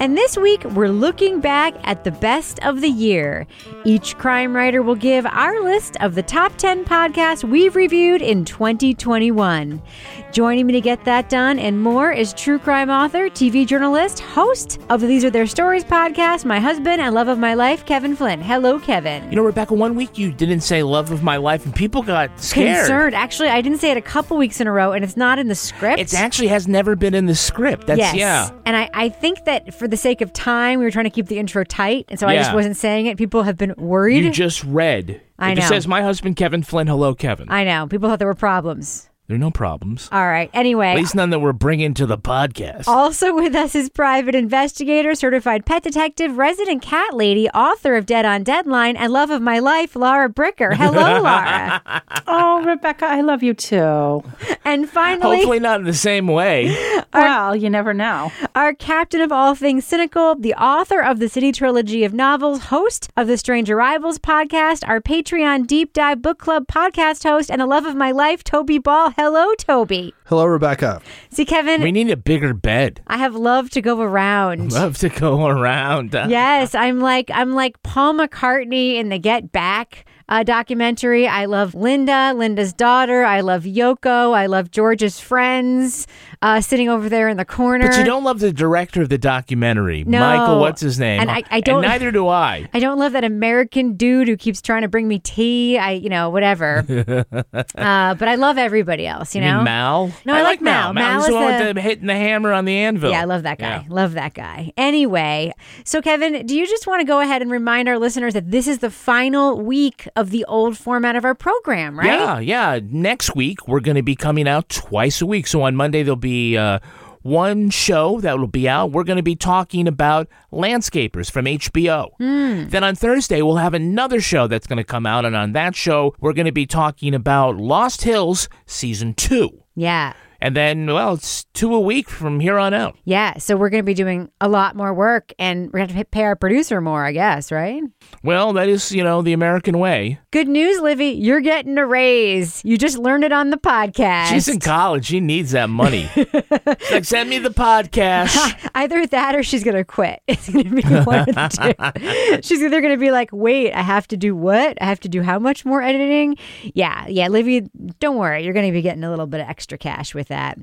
And this week, we're looking back at the best of the year. Each crime writer will give our list of the top 10 podcasts we've reviewed in 2021. Joining me to get that done and more is true crime author, TV journalist, host of the These Are Their Stories podcast, my husband and love of my life, Kevin Flynn. Hello, Kevin. You know, Rebecca, one week you didn't say love of my life, and people got scared. Concerned. Actually, I didn't say it a couple weeks in a row, and it's not in the script. It actually has never been in the script. That's yes. yeah. And I, I think that for the sake of time, we were trying to keep the intro tight, and so I just Yeah. wasn't saying it. People have been worried. You just read. I it just know. says my husband Kevin Flynn. Hello, Kevin. I know. People thought there were problems. there are no problems. All right. Anyway. At least none that we're bringing to the podcast. Also with us is private investigator, certified pet detective, resident cat lady, author of Dead on Deadline, and love of my life, Laura Bricker. Hello, Laura. Oh, Rebecca, I love you too. and finally, Hopefully not in the same way. Well, you never know. our captain of all things cynical, the author of the City Trilogy of novels, host of the Strange Arrivals podcast, our Patreon Deep Dive Book Club podcast host, and the love of my life, Toby Ball. Hello, Toby. Hello, Rebecca. See, Kevin, we need a bigger bed. I have love to go around. Love to go around. yes, I'm like I'm like Paul McCartney in the Get Back uh, documentary. I love Linda, Linda's daughter. I love Yoko. I love George's friends uh, sitting over there in the corner. But you don't love the director of the documentary, No. Michael. What's his name? And I- I don't- neither do I. I don't love that American dude who keeps trying to bring me tea. I, you know, whatever. uh, but I love everybody else. You You know, Mal? No, I like Mal. Mal Mal's is the one with the hitting the hammer on the anvil. Yeah, I love that guy. Yeah. Love that guy. Anyway, so Kevin, do you just want to go ahead and remind our listeners that this is the final week of the old format of our program, right? Yeah, yeah. Next week we're going to be coming out twice a week. So on Monday there'll be uh, one show that will be out. We're going to be talking about Landscapers from HBO. Hmm. Then on Thursday we'll have another show that's going to come out, and on that show we're going to be talking about Lost Hills season two. Yeah. And then, well, it's two a week from here on out. Yeah. So we're going to be doing a lot more work and we're going to have to pay our producer more, I guess, right? Well, that is, you know, the American way. Good news, Livy. You're getting a raise. You just learned it on the podcast. She's in college. She needs that money. Like, send me the podcast. Either that or she's going to quit. It's going to be one of the two. She's either going to be like, wait, I have to do what? I have to do how much more editing? Yeah. Yeah. Livy, don't worry. You're going to be getting a little bit of extra cash with that.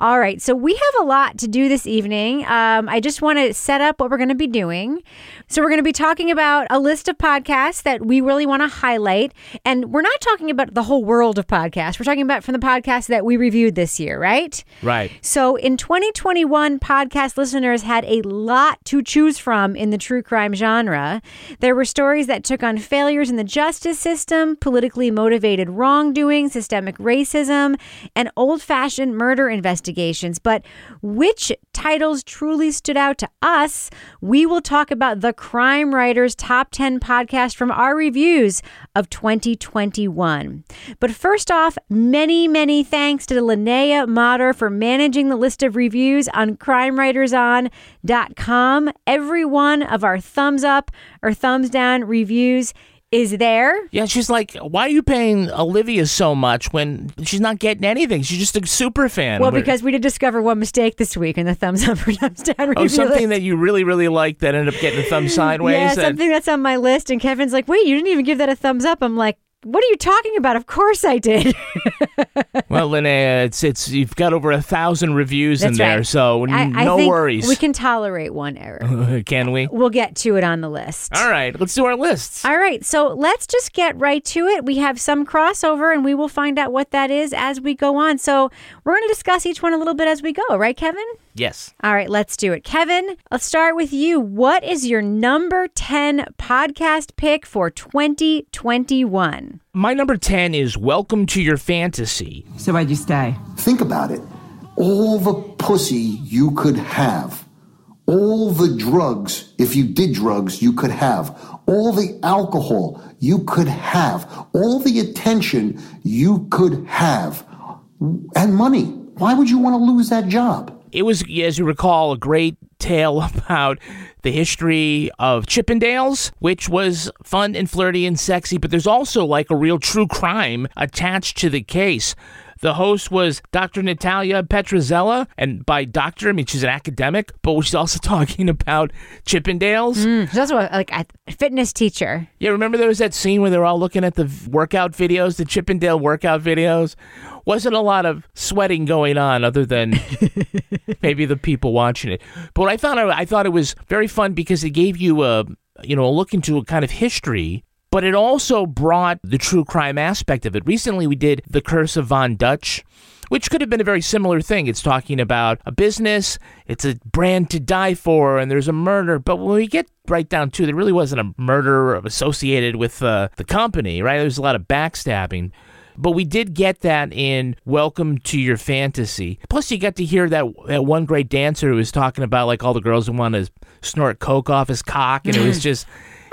All right. So we have a lot to do this evening. Um, I just want to set up what we're going to be doing. So we're going to be talking about a list of podcasts that we really want to highlight. And we're not talking about the whole world of podcasts. We're talking about from the podcasts that we reviewed this year, right? right. So in 2021, podcast listeners listeners had a lot to choose from in the true crime genre. There were stories that took on failures in the justice system, politically motivated wrongdoing, systemic racism, and old fashioned murder investigations. But which titles truly stood out to us? We will talk about the Crime Writers Top 10 podcast from our reviews of 2021. But first off, many, many thanks to Linnea Motter for managing the list of reviews on crimewriterson.com. Every one of our thumbs up or thumbs down reviews is there. Yeah, she's like, why are you paying Olivia so much when she's not getting anything? She's just a super fan. Well, We're- because we did discover one mistake this week in the thumbs up or thumbs down oh, review Oh, something list. that you really, really liked that ended up getting a thumb sideways. yeah, and- something that's on my list. And Kevin's like, wait, you didn't even give that a thumbs up. I'm like, what are you talking about? Of course I did. well, Linnea, it's it's you've got over a thousand reviews in there, right. so I, n- I no think worries. We can tolerate one error. can we? we'll get to it on the list. All right, let's do our lists. All right, so let's just get right to it. We have some crossover, and we will find out what that is as we go on. So we're going to discuss each one a little bit as we go, right, Kevin? Yes. All right, let's do it. Kevin, let's start with you. What is your number 10 podcast pick for 2021? My number 10 is Welcome to Your Fantasy. So why'd you stay? Think about it. All the pussy you could have, all the drugs, if you did drugs, you could have, all the alcohol you could have, all the attention you could have, and money. Why would you want to lose that job? It was, as you recall, a great tale about the history of Chippendales, which was fun and flirty and sexy, but there's also like a real true crime attached to the case. The host was Dr. Natalia Petrzela, and by doctor, I mean she's an academic, but she's also talking about Chippendales. Mm, she's also a, like a fitness teacher. Yeah, remember there was that scene where they were all looking at the workout videos, the Chippendale workout videos? Wasn't a lot of sweating going on other than maybe the people watching it. But I found I thought it was very fun because it gave you a you know a look into a kind of history, but it also brought the true crime aspect of it. Recently we did The Curse of Von Dutch. Which could have been a very similar thing. It's talking about a business, it's a brand to die for, and there's a murder. But when we get right down to it, there really wasn't a murder associated with uh, the company, right? There's a lot of backstabbing. But we did get that in Welcome to Your Fantasy. Plus, you got to hear that that one great dancer who was talking about like all the girls who want to snort coke off his cock, and it was just,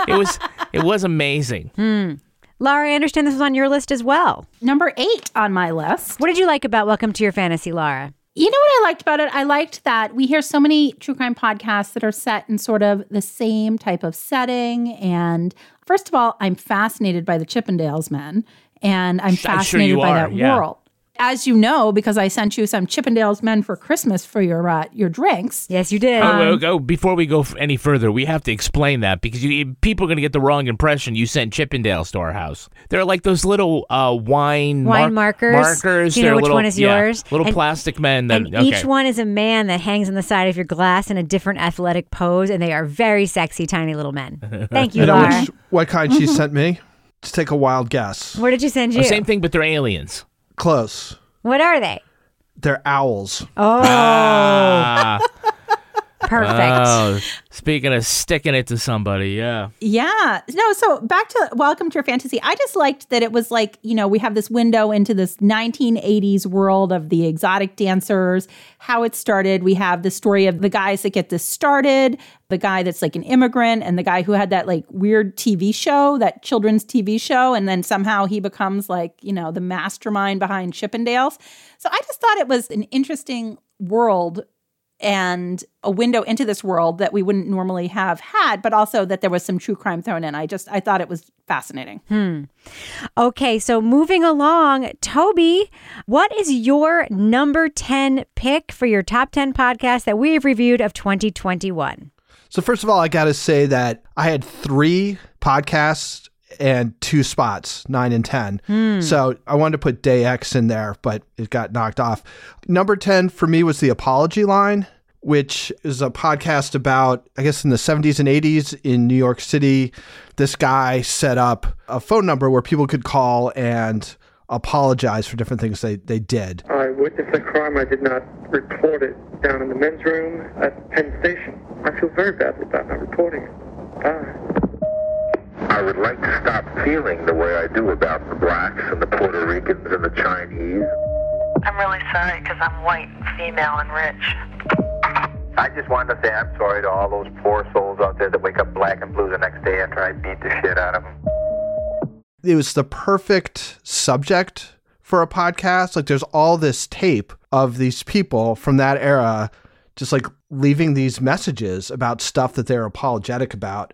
it was, it was amazing. Hmm. Laura, I understand this was on your list as well. Number eight on my list. What did you like about Welcome to Your Fantasy, Laura? You know what I liked about it? I liked that we hear so many true crime podcasts that are set in sort of the same type of setting. And first of all, I'm fascinated by the Chippendales men, and I'm sure fascinated you by are, that yeah. world. As you know, because I sent you some Chippendales men for Christmas for your uh, your drinks. Yes, you did. Oh, Um, well, go before we go any further, we have to explain that because you, people are going to get the wrong impression. You sent Chippendales to our house. They're like those little uh, wine Wine markers. Markers. Do you know They're which little, one is yeah, yours? Little And- plastic men. That and okay. each one is a man that hangs on the side of your glass in a different athletic pose, and they are very sexy, tiny little men. Thank you, You Laura. which, what kind she sent me? Let's take a wild guess. Where did you send you? Oh, same thing, but they're aliens. Close. What are they? They're owls. Oh, Ah, perfect. oh, speaking of sticking it to somebody, yeah. Yeah. No, so back to Welcome to Your Fantasy. I just liked that it was like, you know, we have this window into this 1980s world of the exotic dancers, how it started. We have the story of the guys that get this started, the guy that's like an immigrant, and the guy who had that like weird TV show, that children's TV show. And then somehow he becomes like, you know, the mastermind behind Chippendales. So I just thought it was an interesting world and a window into this world that we wouldn't normally have had, but also that there was some true crime thrown in. I just I thought it was fascinating. Hmm. Okay, so moving along, Toby, what is your number 10 pick for your top 10 podcast that we have reviewed of 2021? So first of all, I got to say that I had three podcasts and two spots, nine and ten. Hmm. So I wanted to put Day X in there, but it got knocked off. Number ten for me was the Apology Line, which is a podcast about, I guess, in the seventies and eighties in New York City. This guy set up a phone number where people could call and apologize for different things they, they did. I witnessed a crime, I did not report it down in the men's room at Penn Station. I feel very badly about not reporting it. Bye. I would like to stop feeling the way I do about the blacks and the Puerto Ricans and the Chinese. I'm really sorry because I'm white, female, and rich. I just wanted to say I'm sorry to all those poor souls out there that wake up black and blue the next day after I beat the shit out of them. It was the perfect subject for a podcast. Like there's all this tape of these people from that era just like leaving these messages about stuff that they're apologetic about.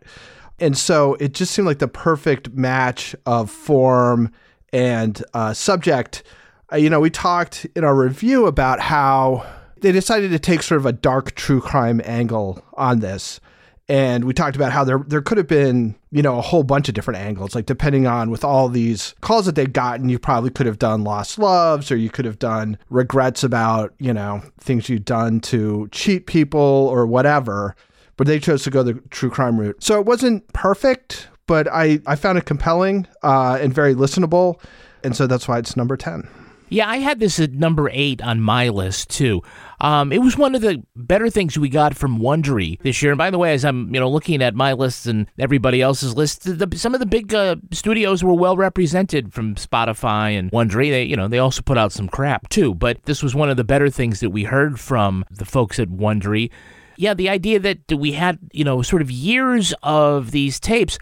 And so it just seemed like the perfect match of form and uh, subject. Uh, you know, we talked in our review about how they decided to take sort of a dark true crime angle on this. And we talked about how there there could have been, you know, a whole bunch of different angles, like depending on with all these calls that they'd gotten, you probably could have done lost loves or you could have done regrets about, you know, things you'd done to cheat people or whatever. But they chose to go the true crime route. So it wasn't perfect, but I, I found it compelling uh, and very listenable. And so that's why it's number 10. Yeah, I had this at number eight on my list too. Um, it was one of the better things we got from Wondery this year. And by the way, as I'm you know looking at my list and everybody else's list, the, some of the big uh, studios were well represented from Spotify and Wondery. They you know they also put out some crap too, but this was one of the better things that we heard from the folks at Wondery. Yeah, the idea that we had you know sort of years of these tapes.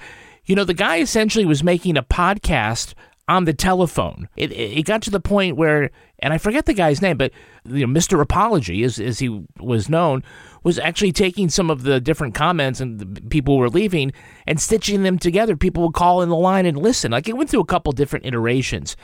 You know, the guy essentially was making a podcast on the telephone. It, it got to the point where, and I forget the guy's name, but you know, Mr. Apology, as, as he was known, was actually taking some of the different comments and people were leaving and stitching them together. People would call in the line and listen. Like it went through a couple different iterations.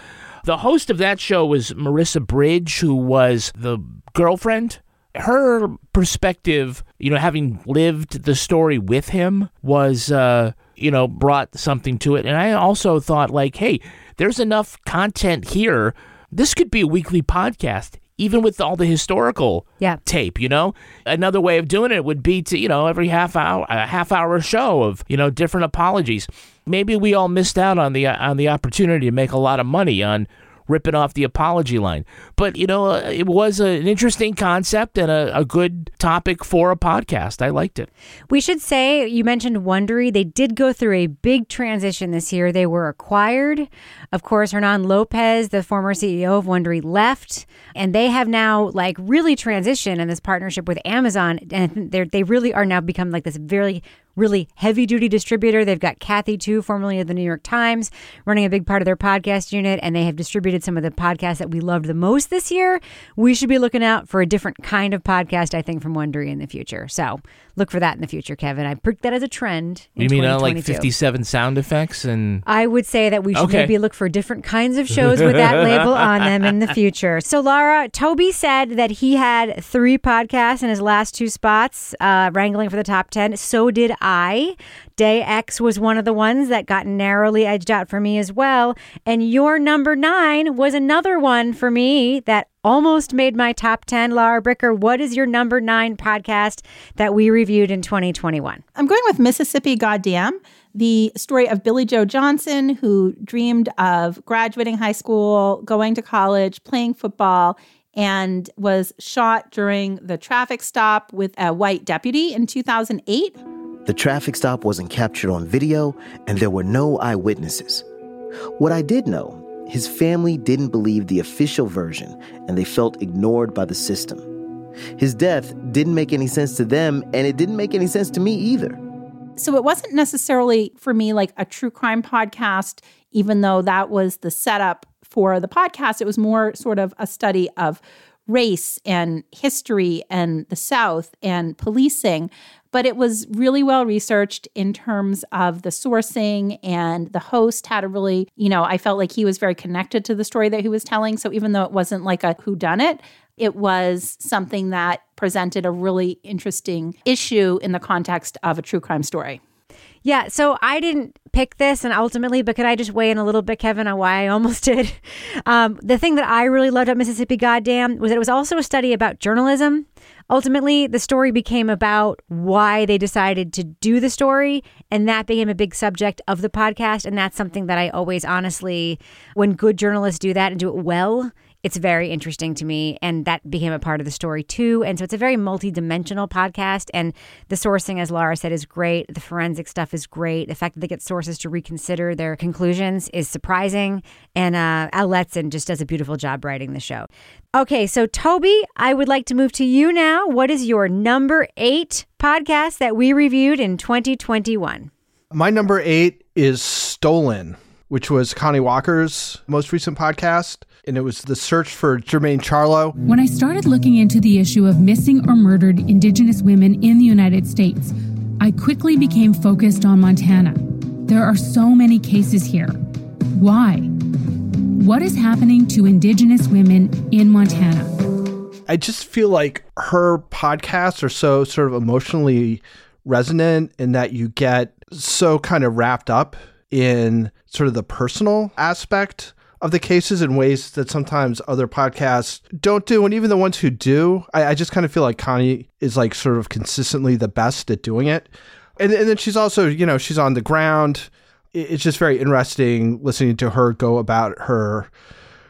The host of that show was Marissa Bridge, who was the girlfriend. Her perspective, you know, having lived the story with him, was, uh, you know, brought something to it. And I also thought, like, hey, there's enough content here. This could be a weekly podcast, even with all the historical yeah. tape, you know? Another way of doing it would be to, you know, every half hour, a half hour show of, you know, different apologies. Maybe we all missed out on the on the opportunity to make a lot of money on ripping off the apology line. But, you know, uh, it was an interesting concept and a, a, good topic for a podcast. I liked it. We should say, you mentioned Wondery. They did go through a big transition this year. They were acquired. Of course, Hernan Lopez, the former CEO of Wondery, left. And they have now, like, really transitioned in this partnership with Amazon. And they really are now become like this very really heavy duty distributor. They've got Kathy, too, formerly of the New York Times, running a big part of their podcast unit, and they have distributed some of the podcasts that we loved the most this year. We should be looking out for a different kind of podcast, I think, from Wondery in the future. So look for that in the future, Kevin. I picked that as a trend. you mean uh, like 57 sound effects? and I would say that we should okay. maybe look for different kinds of shows with that label on them in the future. So, Laura, Toby said that he had three podcasts in his last two spots, uh, wrangling for the top 10. So did I. Day X was one of the ones that got narrowly edged out for me as well. And your number nine was another one for me that almost made my top 10. Laura Bricker, what is your number nine podcast that we reviewed in 2021? I'm going with Mississippi Goddamn, the story of Billey Joe Johnson, who dreamed of graduating high school, going to college, playing football, and was shot during the traffic stop with a white deputy in 2008. The traffic stop wasn't captured on video, and there were no eyewitnesses. What I did know, his family didn't believe the official version, and they felt ignored by the system. His death didn't make any sense to them, and it didn't make any sense to me either. So it wasn't necessarily for me like a true crime podcast, even though that was the setup for the podcast. It was more sort of a study of race and history and the South and policing but it was really well researched in terms of the sourcing and the host had a really you know i felt like he was very connected to the story that he was telling so even though it wasn't like a who done it it was something that presented a really interesting issue in the context of a true crime story yeah, so I didn't pick this, and ultimately, but could I just weigh in a little bit, Kevin, on why I almost did? Um, the thing that I really loved about Mississippi Goddamn was that it was also a study about journalism. Ultimately, the story became about why they decided to do the story, and that became a big subject of the podcast. And that's something that I always honestly, when good journalists do that and do it well, it's very interesting to me. And that became a part of the story too. And so it's a very multi-dimensional podcast. And the sourcing, as Laura said, is great. The forensic stuff is great. The fact that they get sources to reconsider their conclusions is surprising. And uh, Al Letson just does a beautiful job writing the show. Okay, so Toby, I would like to move to you now. What is your number eight podcast that we reviewed in 2021? My number eight is Stolen, which was Connie Walker's most recent podcast. And it was the search for Jermaine Charlo. When I started looking into the issue of missing or murdered Indigenous women in the United States, I quickly became focused on Montana. There are so many cases here. Why? What is happening to Indigenous women in Montana? I just feel like her podcasts are so sort of emotionally resonant in that you get so kind of wrapped up in sort of the personal aspect of the cases in ways that sometimes other podcasts don't do. And even the ones who do, I, I just kind of feel like Connie is like sort of consistently the best at doing it. And, and then she's also, you know, she's on the ground. It's just very interesting listening to her go about her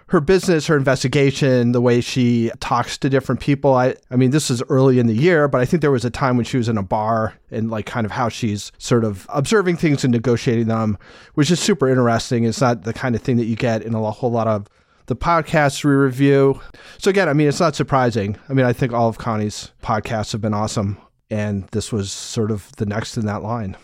her business, her investigation, the way she talks to different people. I, I mean, this is early in the year, but I think there was a time when she was in a bar and like kind of how she's sort of observing things and negotiating them, which is super interesting. It's not the kind of thing that you get in a whole lot of the podcasts we review. So again, I mean, it's not surprising. I mean, I think all of Connie's podcasts have been awesome. And this was sort of the next in that line.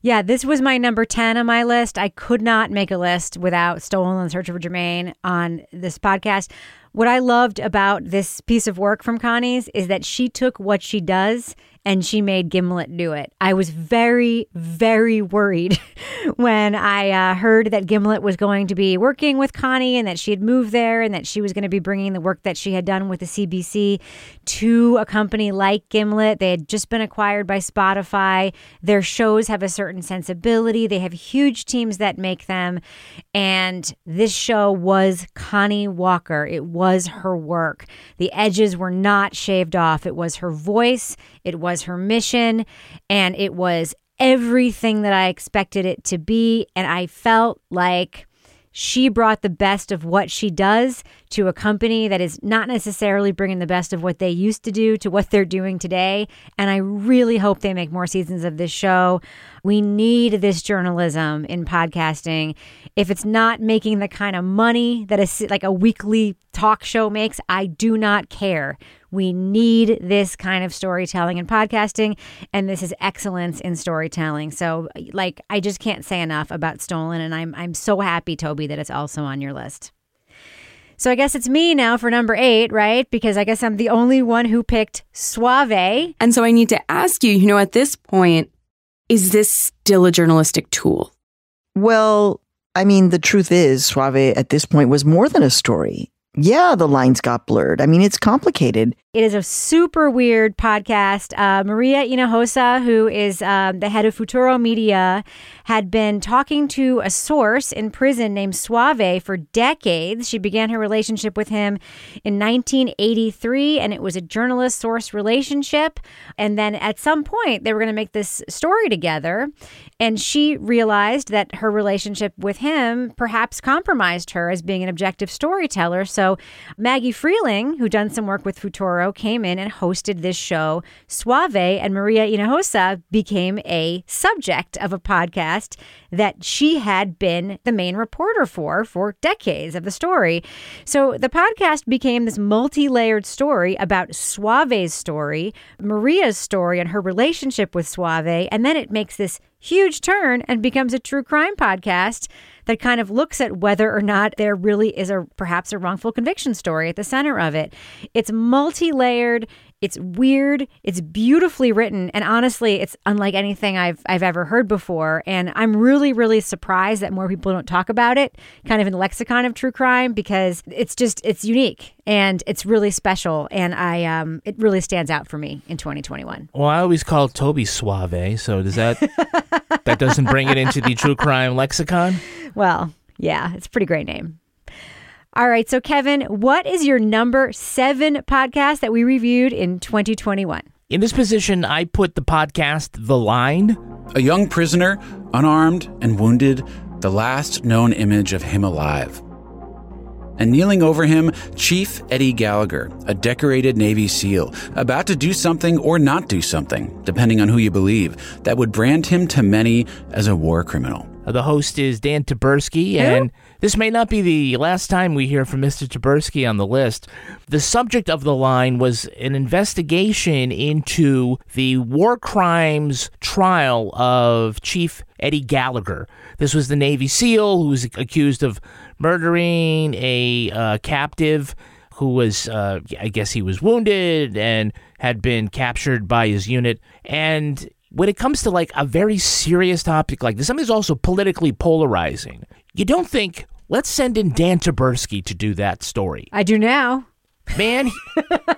Yeah, this was my number 10 on my list. I could not make a list without Stolen in Search for Jermaine on this podcast. What I loved about this piece of work from Connie's is that she took what she does and she made Gimlet do it. I was very, very worried when I uh, heard that Gimlet was going to be working with Connie and that she had moved there and that she was going to be bringing the work that she had done with the CBC to a company like Gimlet. They had just been acquired by Spotify. Their shows have a certain sensibility, they have huge teams that make them. And this show was Connie Walker, it was her work. The edges were not shaved off, it was her voice, it was her mission, and it was everything that I expected it to be. And I felt like she brought the best of what she does to a company that is not necessarily bringing the best of what they used to do to what they're doing today. And I really hope they make more seasons of this show. We need this journalism in podcasting. If it's not making the kind of money that a, like a weekly talk show makes, I do not care. We need this kind of storytelling and podcasting, and this is excellence in storytelling. So, like, I just can't say enough about Stolen, and I'm I'm so happy, Toby, that it's also on your list. So I guess it's me now for number eight, right? Because I guess I'm the only one who picked Suave. And so I need to ask you, you know, at this point, is this still a journalistic tool? Well, I mean, the truth is, Suave at this point was more than a story. Yeah, the lines got blurred. I mean, it's complicated. It is a super weird podcast. Uh, Maria Hinojosa, who is um, the head of Futuro Media, had been talking to a source in prison named Suave for decades. She began her relationship with him in 1983, and it was a journalist source relationship. And then at some point, they were going to make this story together. And she realized that her relationship with him perhaps compromised her as being an objective storyteller. So Maggie Freleng, who done some work with Futuro, came in and hosted this show. Suave and Maria Hinojosa became a subject of a podcast that she had been the main reporter for for decades of the story. So the podcast became this multi-layered story about Suave's story, Maria's story and her relationship with Suave, and then it makes this huge turn and becomes a true crime podcast that kind of looks at whether or not there really is a perhaps a wrongful conviction story at the center of it. It's multi-layered, it's weird, it's beautifully written, and honestly, it's unlike anything I've I've ever heard before. And I'm really, really surprised that more people don't talk about it, kind of in the lexicon of true crime, because it's just it's unique and it's really special, and I um it really stands out for me in 2021. Well, I always call Toby Suave, so does that that doesn't bring it into the true crime lexicon? Well, yeah, it's a pretty great name. All right. So, Kevin, what is your number seven podcast that we reviewed in 2021? In this position, I put the podcast The Line. A young prisoner, unarmed and wounded, the last known image of him alive. And kneeling over him, Chief Eddie Gallagher, a decorated Navy SEAL, about to do something or not do something, depending on who you believe, that would brand him to many as a war criminal. Uh, The host is Dan Taberski, and this may not be the last time we hear from Mr. Taberski on the list. The subject of the line was an investigation into the war crimes trial of Chief Eddie Gallagher. This was the Navy SEAL who was accused of murdering a uh, captive who was, uh, I guess he was wounded and had been captured by his unit. And when it comes to like a very serious topic like this, something that's also politically polarizing, you don't think, let's send in Dan Taberski to do that story. I do now. Man,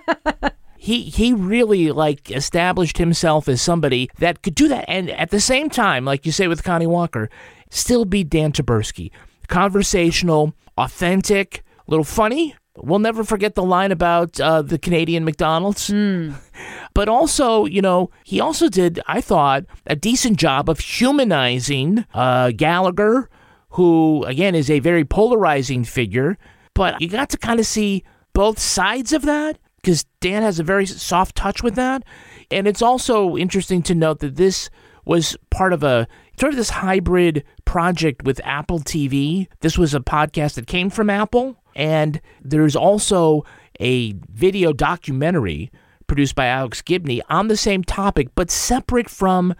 he he really like established himself as somebody that could do that, and at the same time, like you say with Connie Walker, still be Dan Taberski, conversational, authentic, a little funny. We'll never forget the line about uh, the Canadian McDonald's. But also, you know, he also did, I thought, a decent job of humanizing uh, Gallagher, who, again, is a very polarizing figure. But you got to kind of see both sides of that because Dan has a very soft touch with that. And it's also interesting to note that this was part of a sort of this hybrid project with Apple TV. This was a podcast that came from Apple. And there's also a video documentary produced by Alex Gibney on the same topic, but separate from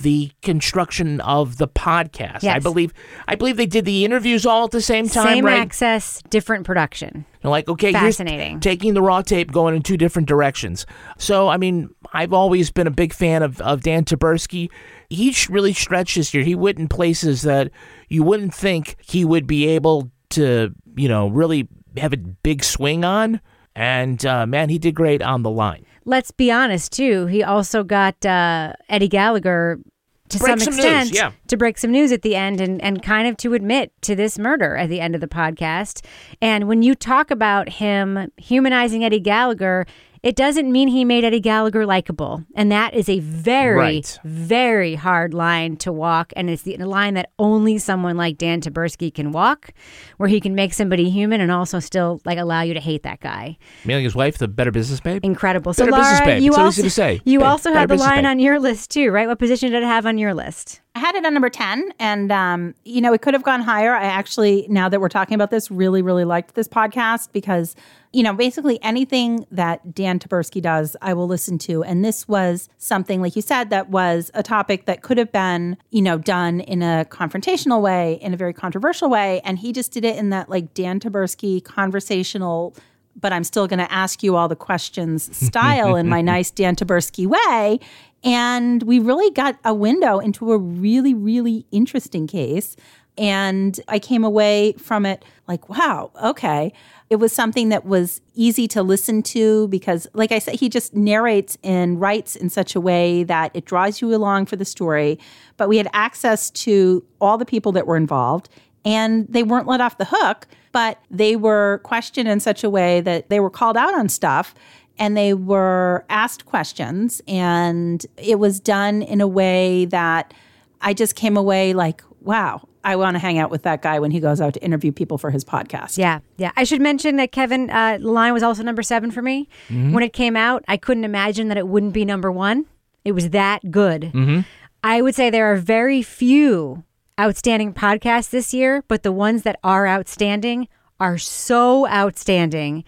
the construction of the podcast. I believe I believe they did the interviews all at the same time, Same right? access, different production. You're like, okay, here's Fascinating. taking the raw tape going in two different directions. So, I mean, I've always been a big fan of, of Dan Taberski. He really stretched this year. He went in places that you wouldn't think he would be able to, you know, really have a big swing on. And uh, man, he did great on the line. Let's be honest, too. He also got uh, Eddie Gallagher to Break some some news, extent yeah. to break some news at the end and, and kind of to admit to this murder at the end of the podcast. And when you talk about him humanizing Eddie Gallagher, it doesn't mean he made Eddie Gallagher likable. And that is a very, Right. very hard line to walk. And it's the line that only someone like Dan Taberski can walk, where he can make somebody human and also still like allow you to hate that guy. Mailing his wife the better business babe. Incredible. So, Better business Laura, babe. you It's also easy to say. you Babe, also better had the line babe. on your list too, right? What position did it have on your list? I had it on number 10, and, um, you know, it could have gone higher. I actually, now that we're talking about this, really, really liked this podcast because, you know, basically anything that Dan Taberski does, I will listen to. And this was something, like you said, that was a topic that could have been, you know, done in a confrontational way, in a very controversial way. And he just did it in that, like, Dan Taberski conversational but I'm still going to ask you all the questions style in my nice Dan Taberski way. And we really got a window into a really, really interesting case. And I came away from it like, wow, okay. It was something that was easy to listen to because, like I said, he just narrates and writes in such a way that it draws you along for the story. But we had access to all the people that were involved and they weren't let off the hook, but they were questioned in such a way that they were called out on stuff and they were asked questions. And it was done in a way that I just came away like, wow, I want to hang out with that guy when he goes out to interview people for his podcast. Yeah, yeah. I should mention that Kevin, uh, line was also number seven for me. Mhm. When it came out, I couldn't imagine that it wouldn't be number one. It was that good. Mm-hmm. I would say there are very few outstanding podcasts this year, but the ones that are outstanding are so outstanding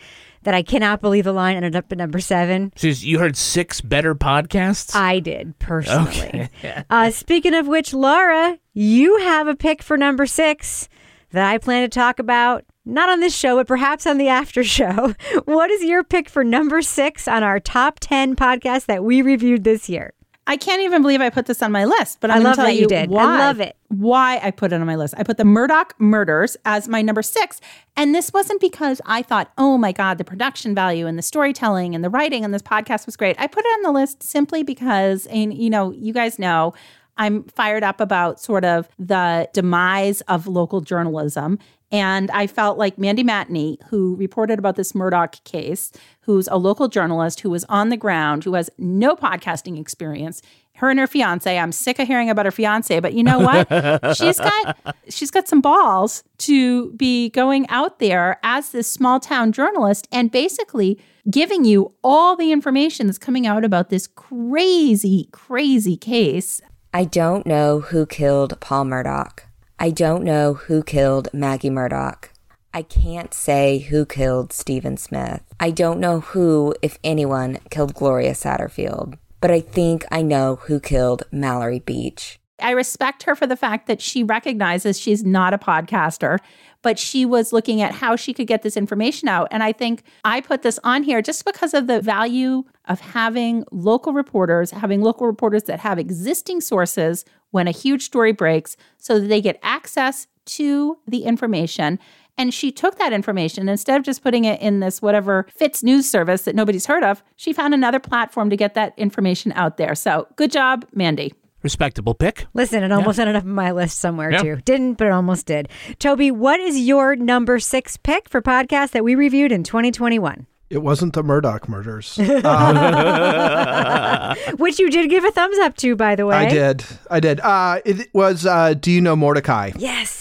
that I cannot believe the line ended up at number seven. So you heard six better podcasts? I did personally. Okay. Uh, speaking of which, Laura, you have a pick for number six that I plan to talk about. Not on this show, but perhaps on the after show. What is your pick for number six on our top 10 podcast that we reviewed this year? I can't even believe I put this on my list, but I I'm going love that you did. I love it. Why I put it on my list. I put the Murdaugh murders as my number six. And this wasn't because I thought, oh my God, the production value and the storytelling and the writing on this podcast was great. I put it on the list simply because, and you know, you guys know, I'm fired up about sort of the demise of local journalism. And I felt like Mandy Matney, who reported about this Murdaugh case, who's a local journalist who was on the ground, who has no podcasting experience, her and her fiance. I'm sick of hearing about her fiance, but you know what? she's got she's got some balls to be going out there as this small town journalist and basically giving you all the information that's coming out about this crazy, crazy case. I don't know who killed Paul Murdaugh. I don't know who killed Maggie Murdaugh. I can't say who killed Stephen Smith. I don't know who, if anyone, killed Gloria Satterfield but I think I know who killed Mallory Beach. I respect her for the fact that she recognizes she's not a podcaster, but she was looking at how she could get this information out. And I think I put this on here just because of the value of having local reporters, having local reporters that have existing sources when a huge story breaks so that they get access to the information and she took that information instead of just putting it in this whatever FITSNews service that nobody's heard of. She found another platform to get that information out there. So good job, Mandy. Respectable pick. Listen, it almost yeah. ended up on my list somewhere yeah. too. Didn't, but it almost did. Toby, what is your number six pick for podcast that we reviewed in 2021? It wasn't the Murdaugh murders. Um, Which you did give a thumbs up to, by the way. I did. I did. Uh, it was uh, Do You Know Mordecai? Yes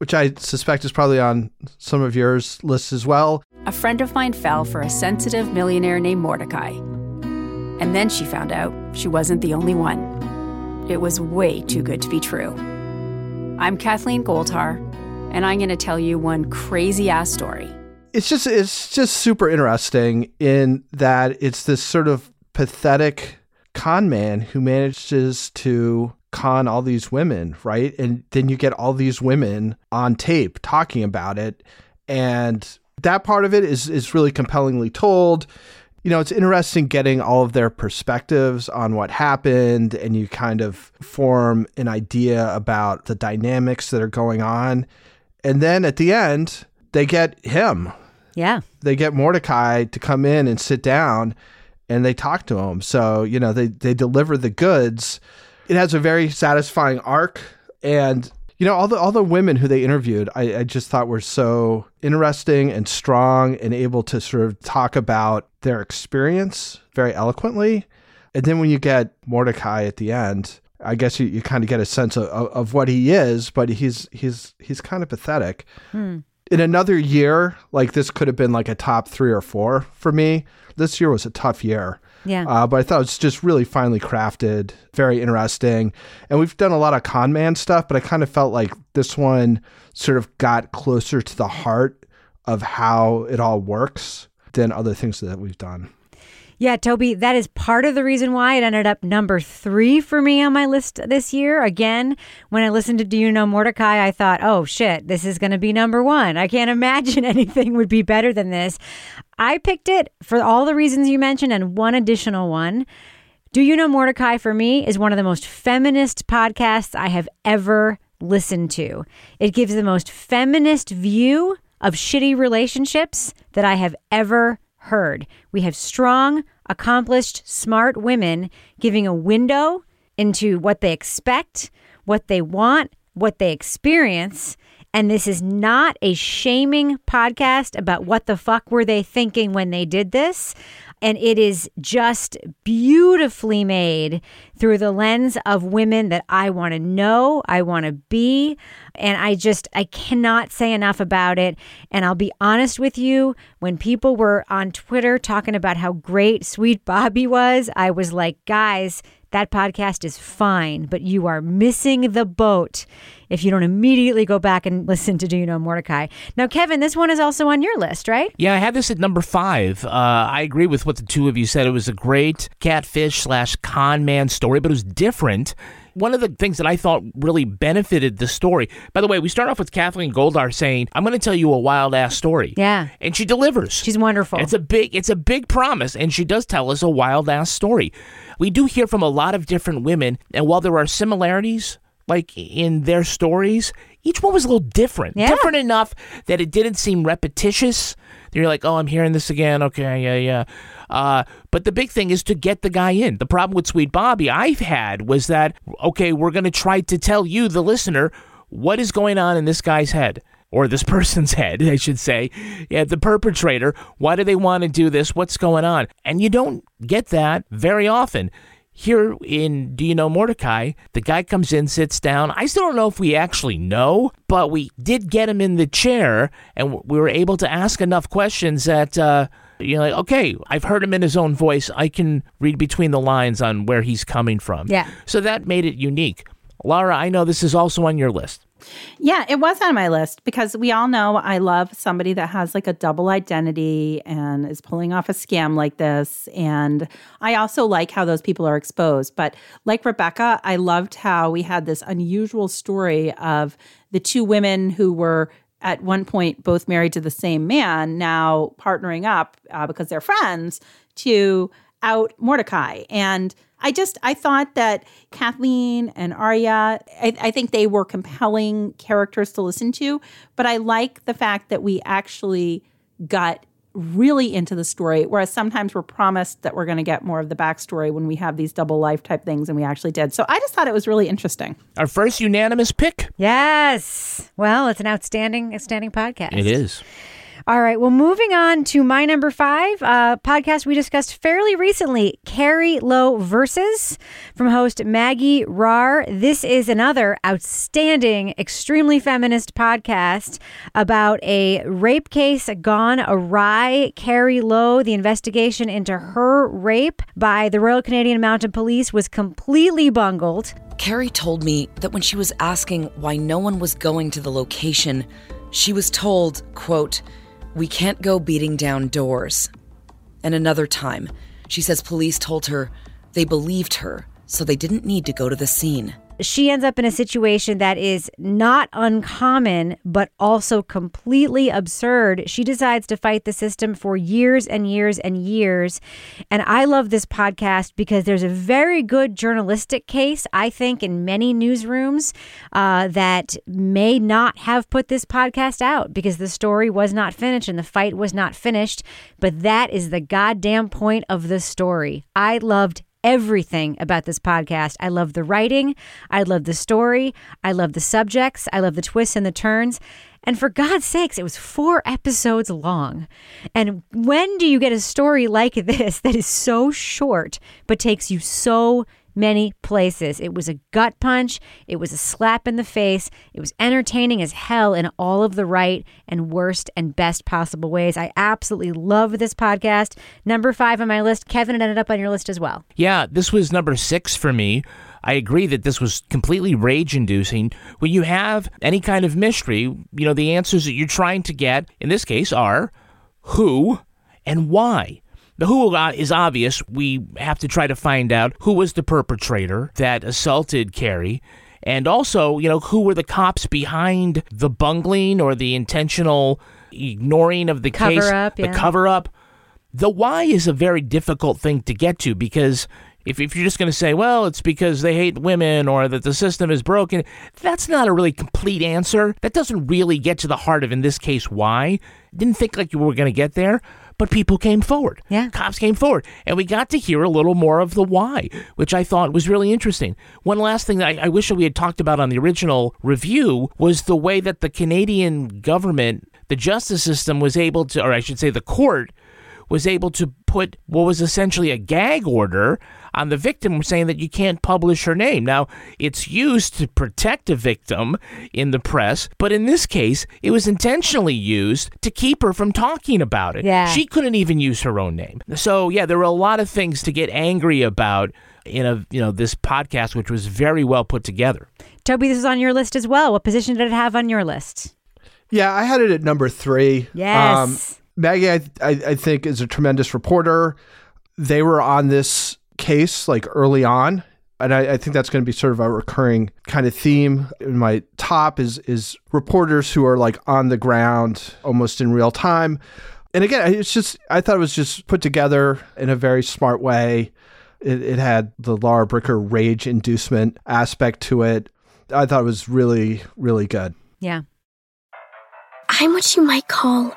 which I suspect is probably on some of yours lists as well. A friend of mine fell for a sensitive millionaire named Mordecai. And then she found out she wasn't the only one. It was way too good to be true. I'm Kathleen Goldhar, and I'm going to tell you one crazy ass story. It's just it's just super interesting in that it's this sort of pathetic con man who manages to con all these women, right? And then you get all these women on tape talking about it. And that part of it is is really compellingly told. You know, it's interesting getting all of their perspectives on what happened and you kind of form an idea about the dynamics that are going on. And then at the end, they get him. Yeah. They get Mordecai to come in and sit down and they talk to him. So, you know, they they deliver the goods it has a very satisfying arc and you know all the all the women who they interviewed I, I, just thought were so interesting and strong and able to sort of talk about their experience very eloquently and then when you get mordecai at the end i guess you, you kind of get a sense of, of, of, what he is but he's he's he's kind of pathetic hmm. In another year like this could have been like a top three or four for me this year was a tough year yeah. Uh, but I thought it was just really finely crafted, very interesting. And we've done a lot of con man stuff, but I kind of felt like this one sort of got closer to the heart of how it all works than other things that we've done. Yeah, Toby, that is part of the reason why it ended up number three for me on my list this year. Again, when I listened to Do You Know Mordecai, I thought, oh shit, this is going to be number one. I can't imagine anything would be better than this. I picked it for all the reasons you mentioned and one additional one. Do You Know Mordecai for me is one of the most feminist podcasts I have ever listened to. It gives the most feminist view of shitty relationships that I have ever heard. We have strong, accomplished, smart women giving a window into what they expect, what they want, what they experience. And this is not a shaming podcast about what the fuck were they thinking when they did this. And it is just beautifully made through the lens of women that I want to know, I want to be, and I just I cannot say enough about it. And I'll be honest with you, when people were on Twitter talking about how great Sweet Bobby was, I was like, guys, that podcast is fine, but you are missing the boat if you don't immediately go back and listen to Do You Know Mordecai. Now, Kevin, this one is also on your list, right? Yeah, I had this at number five. Uh, I agree with what the two of you said. It was a great catfish slash con man story, but it was different one of the things that I thought really benefited the story. By the way, we start off with Kathleen Goldhar saying, "I'm going to tell you a wild ass story." Yeah, and she delivers. She's wonderful. It's a big, it's a big promise, and she does tell us a wild ass story. We do hear from a lot of different women, and while there are similarities, like in their stories, each one was a little different. Yeah. Different enough that it didn't seem repetitious You're like, oh, I'm hearing this again. Okay, yeah, yeah. Uh, but the big thing is to get the guy in. The problem with Sweet Bobby I've had was that, okay, we're going to try to tell you, the listener, what is going on in this guy's head or this person's head, I should say. Yeah, the perpetrator. Why do they want to do this? What's going on? And you don't get that very often. Here in Do You Know Mordecai, the guy comes in, sits down. I still don't know if we actually know, but we did get him in the chair and we were able to ask enough questions that, uh, you know, like, okay, I've heard him in his own voice. I can read between the lines on where he's coming from. Yeah. So that made it unique. Laura, I know this is also on your list. Yeah, it was on my list because we all know I love somebody that has like a double identity and is pulling off a scam like this. And I also like how those people are exposed. But like Rebecca, I loved how we had this unusual story of the two women who were at one point both married to the same man, now partnering up uh, because they're friends to out Mordecai. And I just I thought that Kathleen and Arya, I, I, think they were compelling characters to listen to. But I like the fact that we actually got really into the story, whereas sometimes we're promised that we're going to get more of the backstory when we have these double life type things, and we actually did. So I just thought it was really interesting. Our first unanimous pick. Yes. Well, it's an outstanding, outstanding podcast. It is. All right. Well, moving on to my number five uh, podcast we discussed fairly recently Carrie Low Versus from host Maggie Rahr. This is another outstanding, extremely feminist podcast about a rape case gone awry. Carrie Low, the investigation into her rape by the Royal Canadian Mounted Police was completely bungled. Carrie told me that when she was asking why no one was going to the location, she was told, quote, we can't go beating down doors. And another time, she says police told her they believed her, so they didn't need to go to the scene she ends up in a situation that is not uncommon, but also completely absurd. She decides to fight the system for years and years and years. And I love this podcast because there's a very good journalistic case, I think, in many newsrooms uh, that may not have put this podcast out because the story was not finished and the fight was not finished. But that is the goddamn point of the story. I loved everything about this podcast. I love the writing, I love the story, I love the subjects, I love the twists and the turns. And for God's sakes, it was four episodes long. And when do you get a story like this that is so short but takes you so many places. It was a gut punch, it was a slap in the face, it was entertaining as hell in all of the right and worst and best possible ways. I absolutely love this podcast. Number five on my list. Kevin, it ended up on your list as well. Yeah, this was number six for me. I agree that this was completely rage inducing. When you have any kind of mystery, you know, the answers that you're trying to get in this case are who and why. The who is obvious. We have to try to find out who was the perpetrator that assaulted Carrie. And also, you know, who were the cops behind the bungling or the intentional ignoring of the cover case, up, the yeah. cover up. The why is a very difficult thing to get to because if, if you're just going to say, well, it's because they hate women or that the system is broken, that's not a really complete answer. That doesn't really get to the heart of, in this case, why. Didn't think like you were going to get there but people came forward. Yeah. Cops came forward. And we got to hear a little more of the why, which I thought was really interesting. One last thing that I, I wish that we had talked about on the original review was the way that the Canadian government, the justice system, was able to, or I should say the court, was able to put what was essentially a gag order on the victim saying that you can't publish her name. Now, it's used to protect a victim in the press, but in this case, it was intentionally used to keep her from talking about it. Yeah. She couldn't even use her own name. So, yeah, there were a lot of things to get angry about in a, you know, this podcast which was very well put together. Toby, this is on your list as well. What position did it have on your list? Yeah, I had it at number three. Yes. Um, Maggie, I, I, I think, is a tremendous reporter. They were on this case like early on. And I, I think that's going to be sort of a recurring kind of theme. In my top is is reporters who are like on the ground, almost in real time. And again, it's just I thought it was just put together in a very smart way. It, it had the Laura Bricker rage inducement aspect to it. I thought it was really, really good. Yeah. I'm what you might call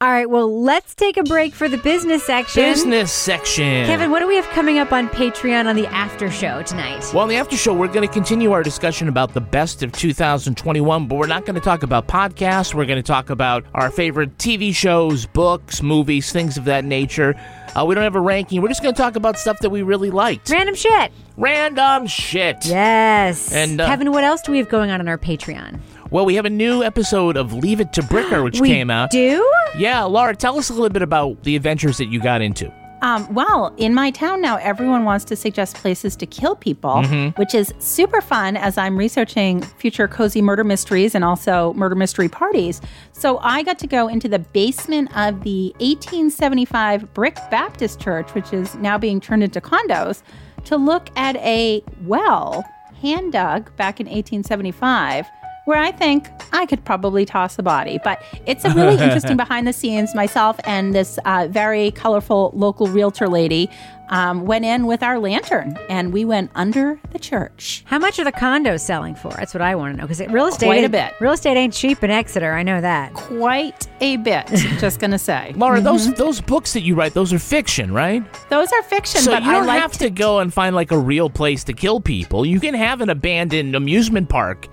All right, well, let's take a break for the business section. Business section. Kevin, what do we have coming up on Patreon on the after show tonight? Well, in the after show, we're going to continue our discussion about the best of 2021, but we're not going to talk about podcasts. We're going to talk about our favorite TV shows, books, movies, things of that nature. Uh, we don't have a ranking. We're just going to talk about stuff that we really liked. Random shit. Random shit. Yes. And uh, Kevin, what else do we have going on on our Patreon? Well, we have a new episode of Leave It to Bricker, which We came out. do? Yeah, Laura, tell us a little bit about the adventures that you got into. Um, well, in my town now, everyone wants to suggest places to kill people, Mhm. which is super fun as I'm researching future cozy murder mysteries and also murder mystery parties. So I got to go into the basement of the 1875 Brick Baptist Church, which is now being turned into condos, to look at a well hand dug back in 1875 where I think I could probably toss a body. But it's a really interesting behind the scenes. Myself and this uh, very colorful local realtor lady um, went in with our lantern and we went under the church. How much are the condos selling for? That's what I want to know because real estate Quite a bit. Real estate ain't cheap in Exeter. I know that. Quite a bit. just gonna say, Laura, those Mhm. those books that you write, those are fiction, right? those are fiction. So but you I don't like have to go and find like a real place to kill people. You can have an abandoned amusement park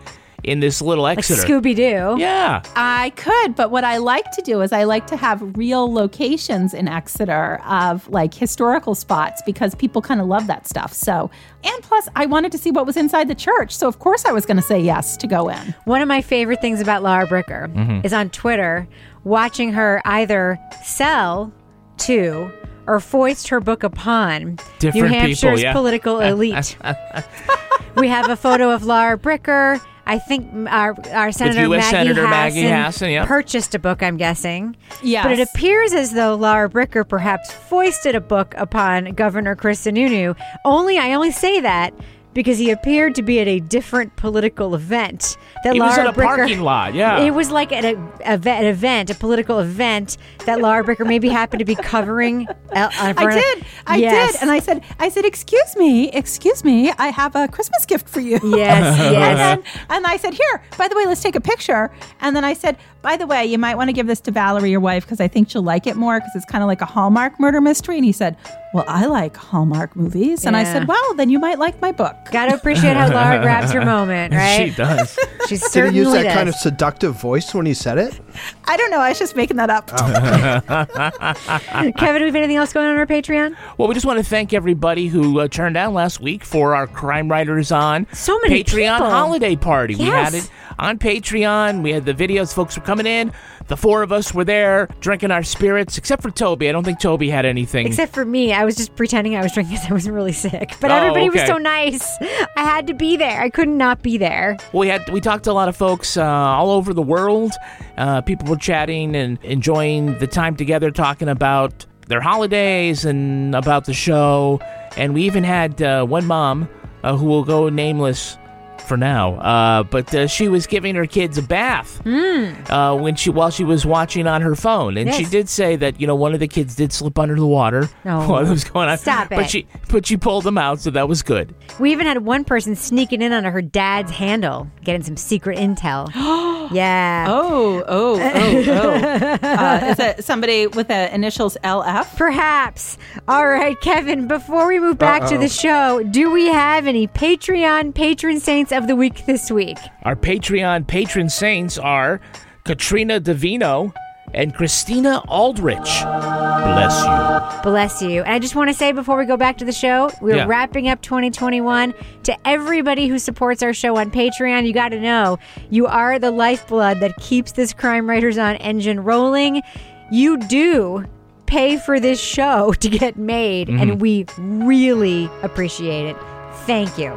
in this little Like Exeter. Scooby Doo. Yeah. I could, but what I like to do is I like to have real locations in Exeter of like historical spots because people kind of love that stuff. So, and plus, I wanted to see what was inside the church. So, of course, I was going to say yes to go in. One of my favorite things about Laura Bricker Mhm. is on Twitter watching her either sell to or foist her book upon Different New people, Hampshire's yeah. political elite. we have a photo of Laura Bricker. I think our our Senator US Maggie Senator Hassan, Maggie Hassan, yeah. purchased a book. I'm guessing. Yes. But it appears as though Laura Bricker perhaps foisted a book upon Governor Chris Sununu. Only I only say that because he appeared to be at a different political event. That He Laura was at a Bricker, parking lot, yeah. It was like at a, a, an event, a political event that Laura Bricker maybe happened to be covering. uh, uh, I did. I Yes. did. And I said, I said, excuse me, excuse me, I have a Christmas gift for you. Yes, and, yes. then, and I said, here, by the way, let's take a picture. And then I said, by the way, you might want to give this to Valerie, your wife, because I think she'll like it more because it's kind of like a Hallmark murder mystery. And he said, well, I like Hallmark movies. And I said, well, then you might like my book. Got to appreciate how Laura grabs her moment, right? She does. She Did he use that does. kind of seductive voice when he said it? I don't know. I was just making that up. Kevin, do we have anything else going on our Patreon? Well, we just want to thank everybody who uh, turned out last week for our Crime Writers on so many Patreon people. holiday party. We had it on Patreon. We had the videos. Folks were coming in. The four of us were there drinking our spirits, except for Toby. I don't think Toby had anything. Except for me, I was just pretending I was drinking because I wasn't really sick. But Oh, everybody was so nice. I had to be there. I could not not be there. Well, we had we talked to a lot of folks uh, all over the world. Uh, people were chatting and enjoying the time together, talking about their holidays and about the show. And we even had uh, one mom uh, who will go nameless for now. Uh, but uh, she was giving her kids a bath uh, when she while she was watching on her phone, and she Yes. did say that you know one of the kids did slip under the water No. while it was going on. Stop But it. she but she pulled them out, so that was good. We even had one person sneaking in under her dad's handle, getting some secret intel. yeah. Oh, oh, oh, oh. uh, is it somebody with the initials LF? Perhaps. All right, Kevin, before we move back to Uh-oh. the show, do we have any Patreon patron saints of the week this week? Our Patreon patron saints are Katrina Davino and Christina Aldrich. Bless you. Bless you. And I just want to say before we go back to the show, we're Yeah. wrapping up 2021. To everybody who supports our show on Patreon, you got to know you are the lifeblood that keeps this Crime Writers on engine rolling. You do pay for this show to get made, Mhm. and we really appreciate it. Thank you.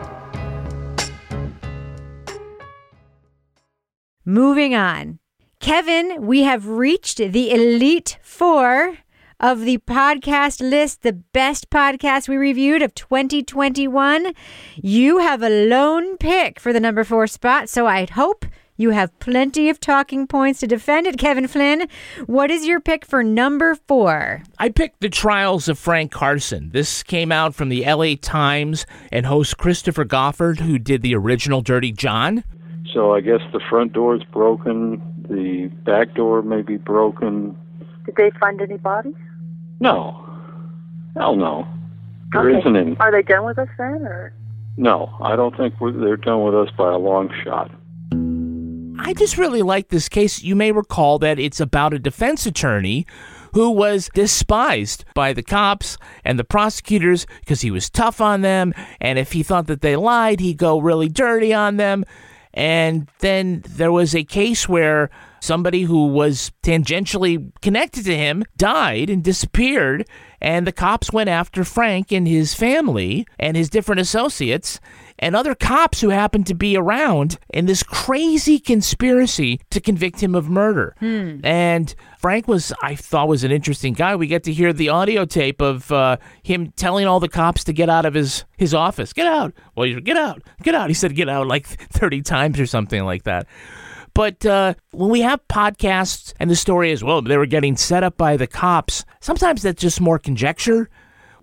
Moving on. Kevin, we have reached the Elite Four of the podcast list, the best podcast we reviewed of 2021. You have a lone pick for the number four spot, so I hope you have plenty of talking points to defend it. Kevin Flynn, what is your pick for number four? I picked The Trials of Frank Carson. This came out from the LA Times and host Christopher Goffard, who did the original Dirty John. So I guess the front door is broken. The back door may be broken. Did they find any bodies? No. Hell no. There Okay. isn't any. Are they done with us then, or No, I don't think we're, they're done with us by a long shot. I just really like this case. You may recall that it's about a defense attorney who was despised by the cops and the prosecutors because he was tough on them. And if he thought that they lied, he'd go really dirty on them. And then there was a case where somebody who was tangentially connected to him died and disappeared. And the cops went after Frank and his family and his different associates and other cops who happened to be around in this crazy conspiracy to convict him of murder. And Frank was, I thought, was an interesting guy. We get to hear the audio tape of uh, him telling all the cops to get out of his his office. Get out. Well, you get out. Get out. He said, get out like thirty times or something like that. But uh, when we have podcasts and the story is, well, they were getting set up by the cops, sometimes that's just more conjecture.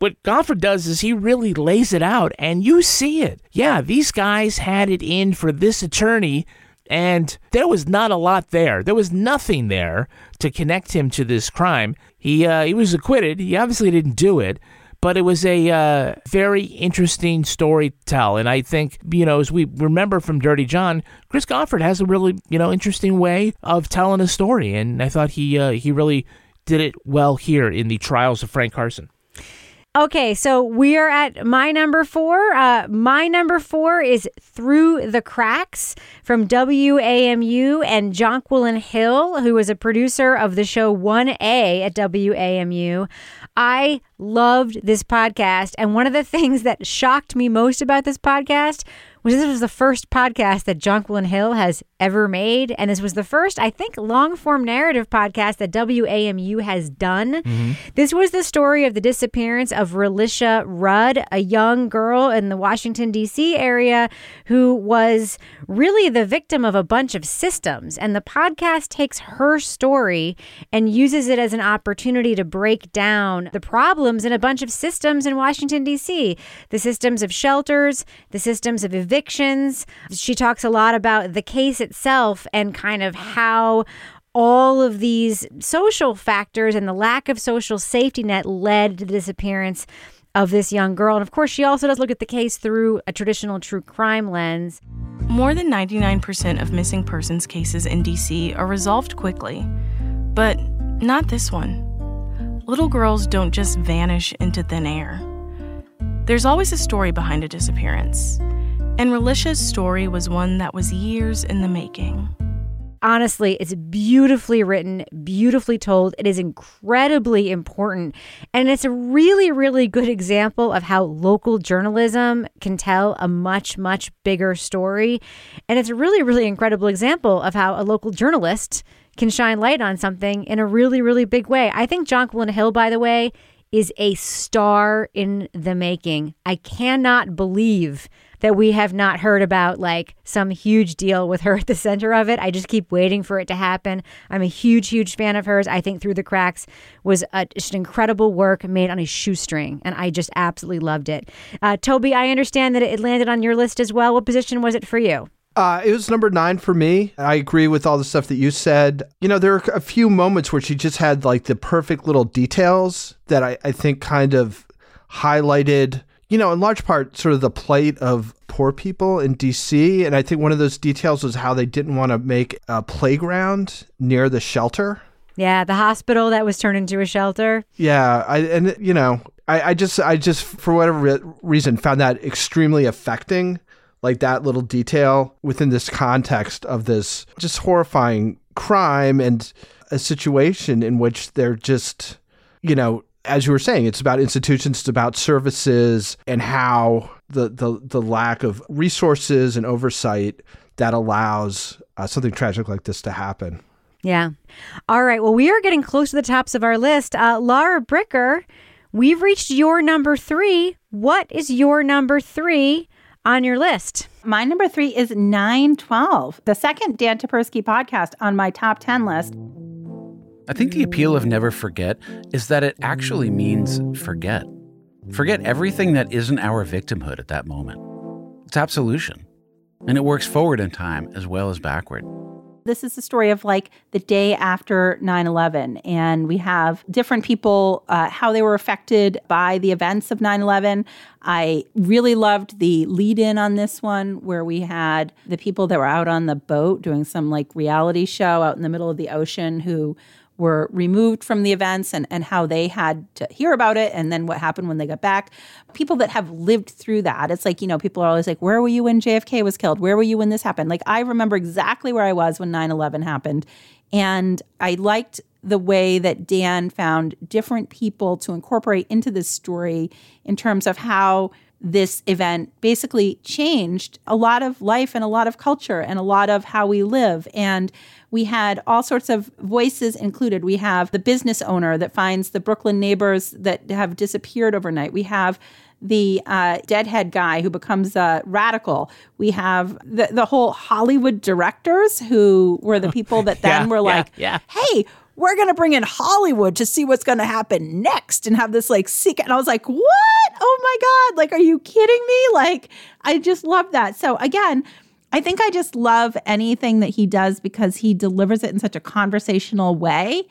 What Goffard does is he really lays it out and you see it. Yeah, these guys had it in for this attorney and there was not a lot there. There was nothing there to connect him to this crime. He uh, he was acquitted. He obviously didn't do it, but it was a uh, very interesting story to tell. And I think you know, as we remember from Dirty John, Chris Goffard has a really you know interesting way of telling a story, and I thought he uh, he really did it well here in the Trials of Frank Carson. Okay, so we are at my number four. Uh, my number four is Through the Cracks from WAMU and Jonquilyn Hill, who was a producer of the show 1A at WAMU. I loved this podcast. And one of the things that shocked me most about this podcast this was the first podcast that Jonquilyn Hill has ever made. And this was the first, I think, long form narrative podcast that WAMU has done. Mm-hmm. This was the story of the disappearance of Relisha Rudd, a young girl in the Washington, D.C. area who was really the victim of a bunch of systems. And the podcast takes her story and uses it as an opportunity to break down the problems in a bunch of systems in Washington, D.C. The systems of shelters, the systems of evictions. She talks a lot about the case itself and kind of how all of these social factors and the lack of social safety net led to the disappearance of this young girl. And of course, she also does look at the case through a traditional true crime lens. More than 99% of missing persons cases in DC are resolved quickly, but not this one. Little girls don't just vanish into thin air. There's always a story behind a disappearance, and Relisha's story was one that was years in the making. honestly, it's beautifully written, beautifully told. It is incredibly important. And it's a really, really good example of how local journalism can tell a much, much bigger story. And it's a really, really incredible example of how a local journalist can shine light on something in a really, really big way. I think Jonquilyn Hill, by the way, is a star in the making. I cannot believe that we have not heard about like some huge deal with her at the center of it. I just keep waiting for it to happen. I'm a huge, huge fan of hers. I think Through the Cracks was a, just an incredible work made on a shoestring, and I just absolutely loved it. Uh, Toby, I understand that it landed on your list as well. What position was it for you? Uh, it was number nine for me. I agree with all the stuff that you said. You know, there are a few moments where she just had like the perfect little details that I, I think kind of highlighted, you know, in large part, sort of the plight of poor people in DC. And I think one of those details was how they didn't want to make a playground near the shelter. Yeah, the hospital that was turned into a shelter. Yeah, I and you know, I, I just I just for whatever re- reason found that extremely affecting like that little detail within this context of this just horrifying crime and a situation in which they're just, you know, as you were saying, it's about institutions, it's about services and how the the, the lack of resources and oversight that allows uh, something tragic like this to happen. Yeah. All right. Well, we are getting close to the tops of our list. Uh, Lara Bricker, we've reached your number three. What is your number three? on your list? My number three is 912, the second Dan Taberski podcast on my top 10 list. I think the appeal of Never Forget is that it actually means forget. Forget everything that isn't our victimhood at that moment. It's absolution. And it works forward in time as well as backward. This is the story of like the day after 9 11. And we have different people, uh, how they were affected by the events of 9 11. I really loved the lead in on this one where we had the people that were out on the boat doing some like reality show out in the middle of the ocean who were removed from the events and, and how they had to hear about it and then what happened when they got back. People that have lived through that. It's like, you know, people are always like, where were you when JFK was killed? Where were you when this happened? Like, I remember exactly where I was when 9 11 happened. And I liked the way that Dan found different people to incorporate into this story in terms of how this event basically changed a lot of life and a lot of culture and a lot of how we live. And we had all sorts of voices included. We have the business owner that finds the Brooklyn neighbors that have disappeared overnight. We have the uh, deadhead guy who becomes a radical. We have the, the whole Hollywood directors who were the people that then Yeah, were yeah, like, yeah. hey, we're going to bring in Hollywood to see what's going to happen next and have this like secret. And I was like, what? Oh my God. Like, are you kidding me? Like, I just love that. So, again, I think I just love anything that he does because he delivers it in such a conversational way.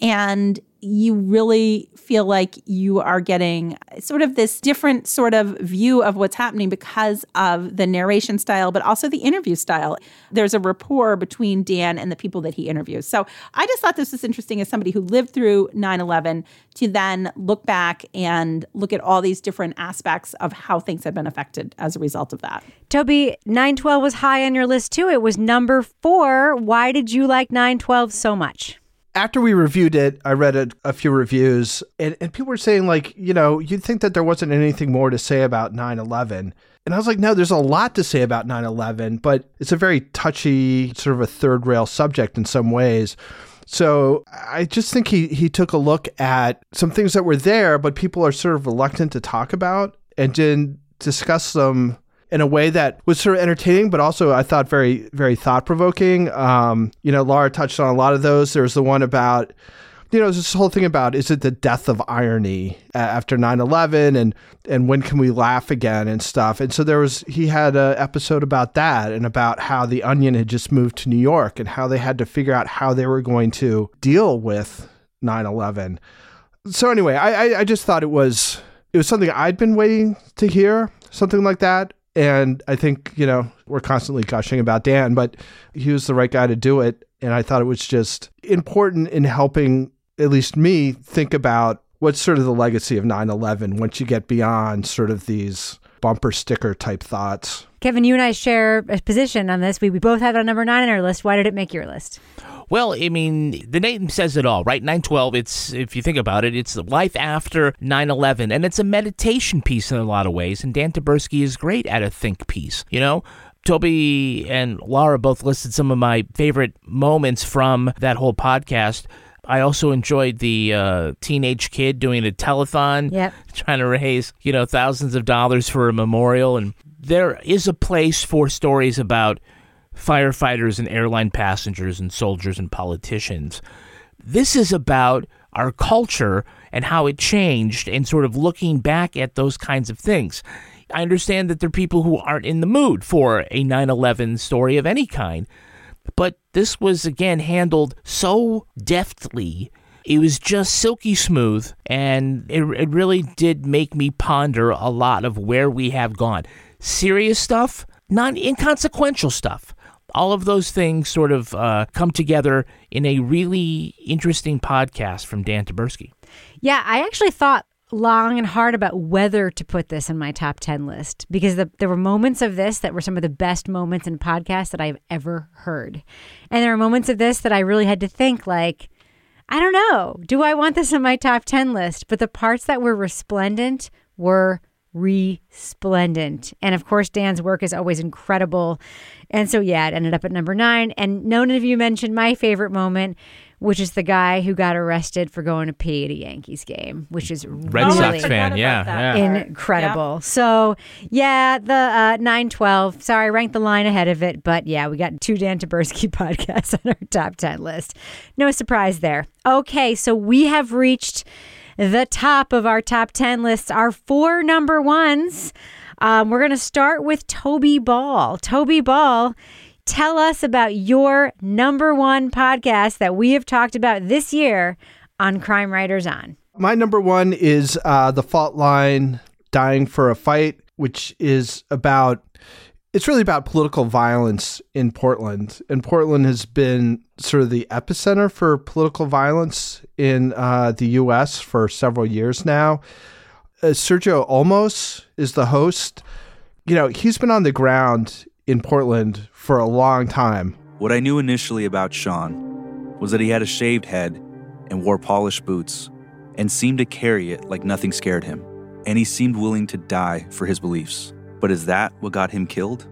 And you really feel like you are getting sort of this different sort of view of what's happening because of the narration style, but also the interview style. There's a rapport between Dan and the people that he interviews. So I just thought this was interesting as somebody who lived through 9 11 to then look back and look at all these different aspects of how things have been affected as a result of that. Toby, 912 was high on your list too. It was number four. Why did you like 912 so much? After we reviewed it, I read a, a few reviews, and, and people were saying, like, you know, you'd think that there wasn't anything more to say about 9 11. And I was like, no, there's a lot to say about 9 11, but it's a very touchy, sort of a third rail subject in some ways. So I just think he, he took a look at some things that were there, but people are sort of reluctant to talk about and didn't discuss them in a way that was sort of entertaining, but also I thought very, very thought provoking. Um, you know, Laura touched on a lot of those. There was the one about, you know, this whole thing about is it the death of irony after 9 11 and, and when can we laugh again and stuff. And so there was, he had an episode about that and about how the Onion had just moved to New York and how they had to figure out how they were going to deal with 9 11. So anyway, I, I, I just thought it was, it was something I'd been waiting to hear, something like that. And I think, you know, we're constantly gushing about Dan, but he was the right guy to do it. And I thought it was just important in helping at least me think about what's sort of the legacy of 9 11 once you get beyond sort of these bumper sticker type thoughts. Kevin, you and I share a position on this. We, we both have it on number nine on our list. Why did it make your list? Well, I mean, the name says it all, right? 912, it's, if you think about it, it's life after 9 11, and it's a meditation piece in a lot of ways. And Dan Taberski is great at a think piece, you know? Toby and Laura both listed some of my favorite moments from that whole podcast. I also enjoyed the uh, teenage kid doing a telethon, Yep. trying to raise you know thousands of dollars for a memorial. And there is a place for stories about firefighters and airline passengers and soldiers and politicians. This is about our culture and how it changed and sort of looking back at those kinds of things. I understand that there are people who aren't in the mood for a 9 11 story of any kind, but this was again handled so deftly. It was just silky smooth, and it, it really did make me ponder a lot of where we have gone. Serious stuff, not inconsequential stuff. All of those things sort of uh, come together in a really interesting podcast from Dan Taberski. Yeah, I actually thought long and hard about whether to put this in my top 10 list because the, there were moments of this that were some of the best moments in podcasts that I've ever heard. And there were moments of this that I really had to think like, I don't know, do I want this in my top 10 list? But the parts that were resplendent were resplendent. And of course, Dan's work is always incredible. And so, yeah, it ended up at number nine. And none of you mentioned my favorite moment, which is the guy who got arrested for going to pee at a Yankees game, which is Red really Sox fan, yeah, yeah. incredible. So, yeah, the uh, 912, sorry, ranked the line ahead of it. But yeah, we got two Dan Taberski podcasts on our top 10 list. No surprise there. Okay, so we have reached the top of our top 10 lists, are four number ones. Um, we're going to start with Toby Ball. Toby Ball, tell us about your number one podcast that we have talked about this year on Crime Writers On. My number one is uh, The Fault Line Dying for a Fight, which is about, it's really about political violence in Portland. And Portland has been sort of the epicenter for political violence in uh, the U.S. for several years now. Uh, Sergio Olmos is the host. You know, he's been on the ground in Portland for a long time. What I knew initially about Sean was that he had a shaved head and wore polished boots and seemed to carry it like nothing scared him. And he seemed willing to die for his beliefs. But is that what got him killed?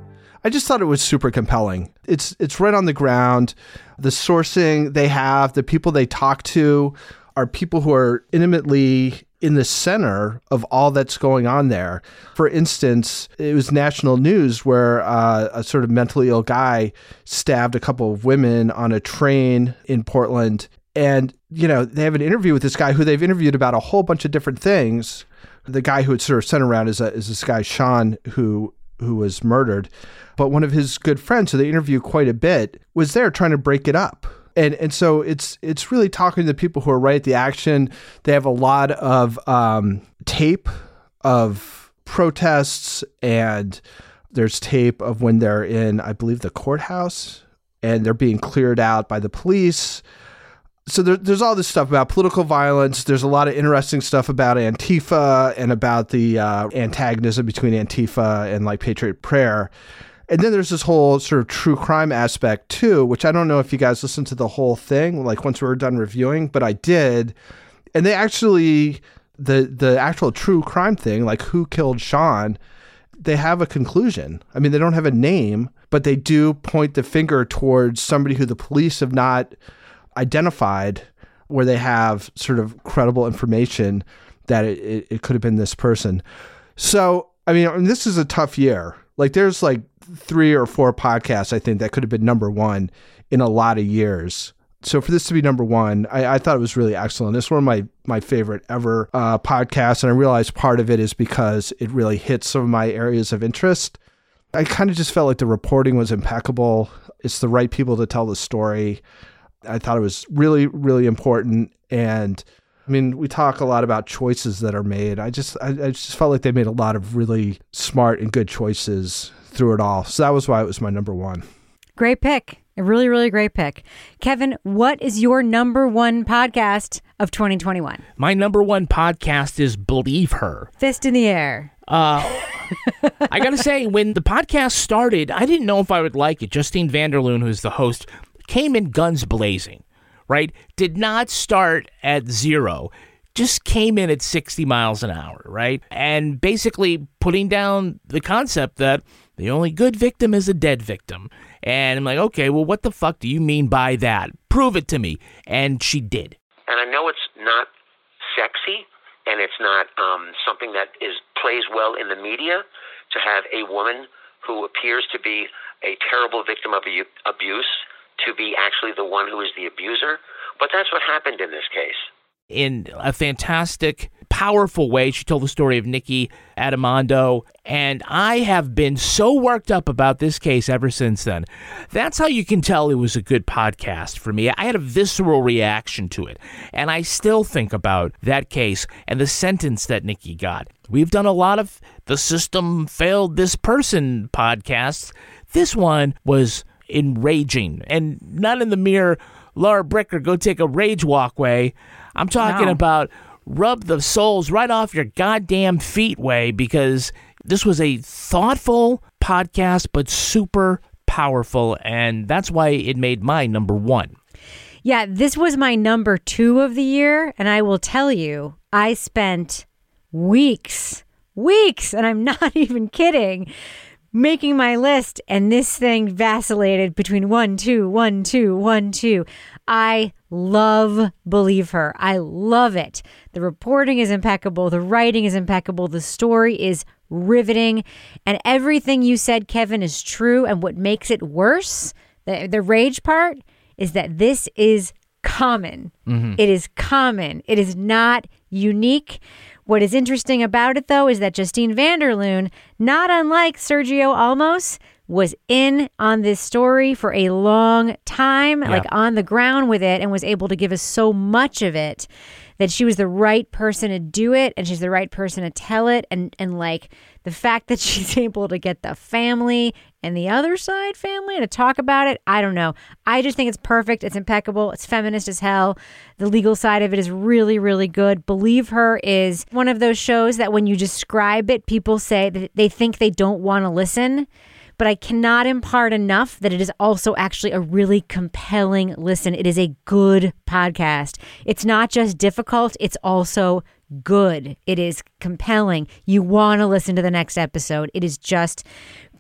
I just thought it was super compelling. It's it's right on the ground. The sourcing they have, the people they talk to are people who are intimately in the center of all that's going on there. For instance, it was national news where uh, a sort of mentally ill guy stabbed a couple of women on a train in Portland. And, you know, they have an interview with this guy who they've interviewed about a whole bunch of different things. The guy who had sort of sent around is, a, is this guy, Sean, who who was murdered. But one of his good friends, who they interview quite a bit, was there trying to break it up and and so it's it's really talking to the people who are right at the action. They have a lot of um, tape of protests, and there's tape of when they're in, I believe, the courthouse, and they're being cleared out by the police. So there, there's all this stuff about political violence. There's a lot of interesting stuff about Antifa and about the uh, antagonism between Antifa and like Patriot Prayer. And then there's this whole sort of true crime aspect too, which I don't know if you guys listened to the whole thing, like once we were done reviewing, but I did. And they actually the the actual true crime thing, like who killed Sean, they have a conclusion. I mean, they don't have a name, but they do point the finger towards somebody who the police have not identified, where they have sort of credible information that it, it, could have been this person. So, I mean, I mean, this is a tough year. Like, there's like three or four podcasts I think that could have been number one in a lot of years. So for this to be number one, I, I thought it was really excellent. It's one of my my favorite ever uh, podcasts, and I realized part of it is because it really hits some of my areas of interest. I kind of just felt like the reporting was impeccable. It's the right people to tell the story. I thought it was really, really important. And I mean, we talk a lot about choices that are made. I just, I, I just felt like they made a lot of really smart and good choices through it all. So that was why it was my number one. Great pick. A really, really great pick. Kevin, what is your number one podcast of 2021? My number one podcast is Believe Her. Fist in the air. Uh, I got to say, when the podcast started, I didn't know if I would like it. Justine van der Leun, who's the host, came in guns blazing, right? Did not start at zero, just came in at 60 miles an hour, right? And basically putting down the concept that the only good victim is a dead victim. And I'm like, okay, well, what the fuck do you mean by that? Prove it to me. And she did. And I know it's not sexy and it's not um, something that is plays well in the media to have a woman who appears to be a terrible victim of abuse to be actually the one who is the abuser. But that's what happened in this case. In a fantastic, powerful way, she told the story of Nikki Addimando, and I have been so worked up about this case ever since then. That's how you can tell it was a good podcast for me. I had a visceral reaction to it, and I still think about that case and the sentence that Nikki got. We've done a lot of the system failed this person podcasts. This one was enraging, and not in the mere Laura Bricker, go take a rage walkway. I'm talking about rub the soles right off your goddamn feet way because this was a thoughtful podcast, but super powerful, and that's why it made my number one. Yeah, this was my number two of the year. And I will tell you, I spent weeks, weeks, and I'm not even kidding, making my list. And this thing vacillated between one, two, one, two, one, two. I love Believe Her. I love it. The reporting is impeccable. The writing is impeccable. The story is riveting. And everything you said, Kevin, is true. And what makes it worse, the, the rage part, is that this is common. Mhm. It is common. It is not unique. What is interesting about it, though, is that Justine van der Leun, not unlike Sergio Olmos, was in on this story for a long time, Yeah. like on the ground with it, and was able to give us so much of it that she was the right person to do it and she's the right person to tell it and and like the fact that she's able to get the family and the other side family to talk about it i don't know. I just think it's perfect. It's impeccable. It's feminist as hell. The legal side of it is really really good. Believe her is one of those shows that when you describe it people say that they think they don't want to listen but I cannot impart enough that it is also actually a really compelling listen. It is a good podcast. It's not just difficult, it's also good. It is compelling. You want to listen to the next episode. It is just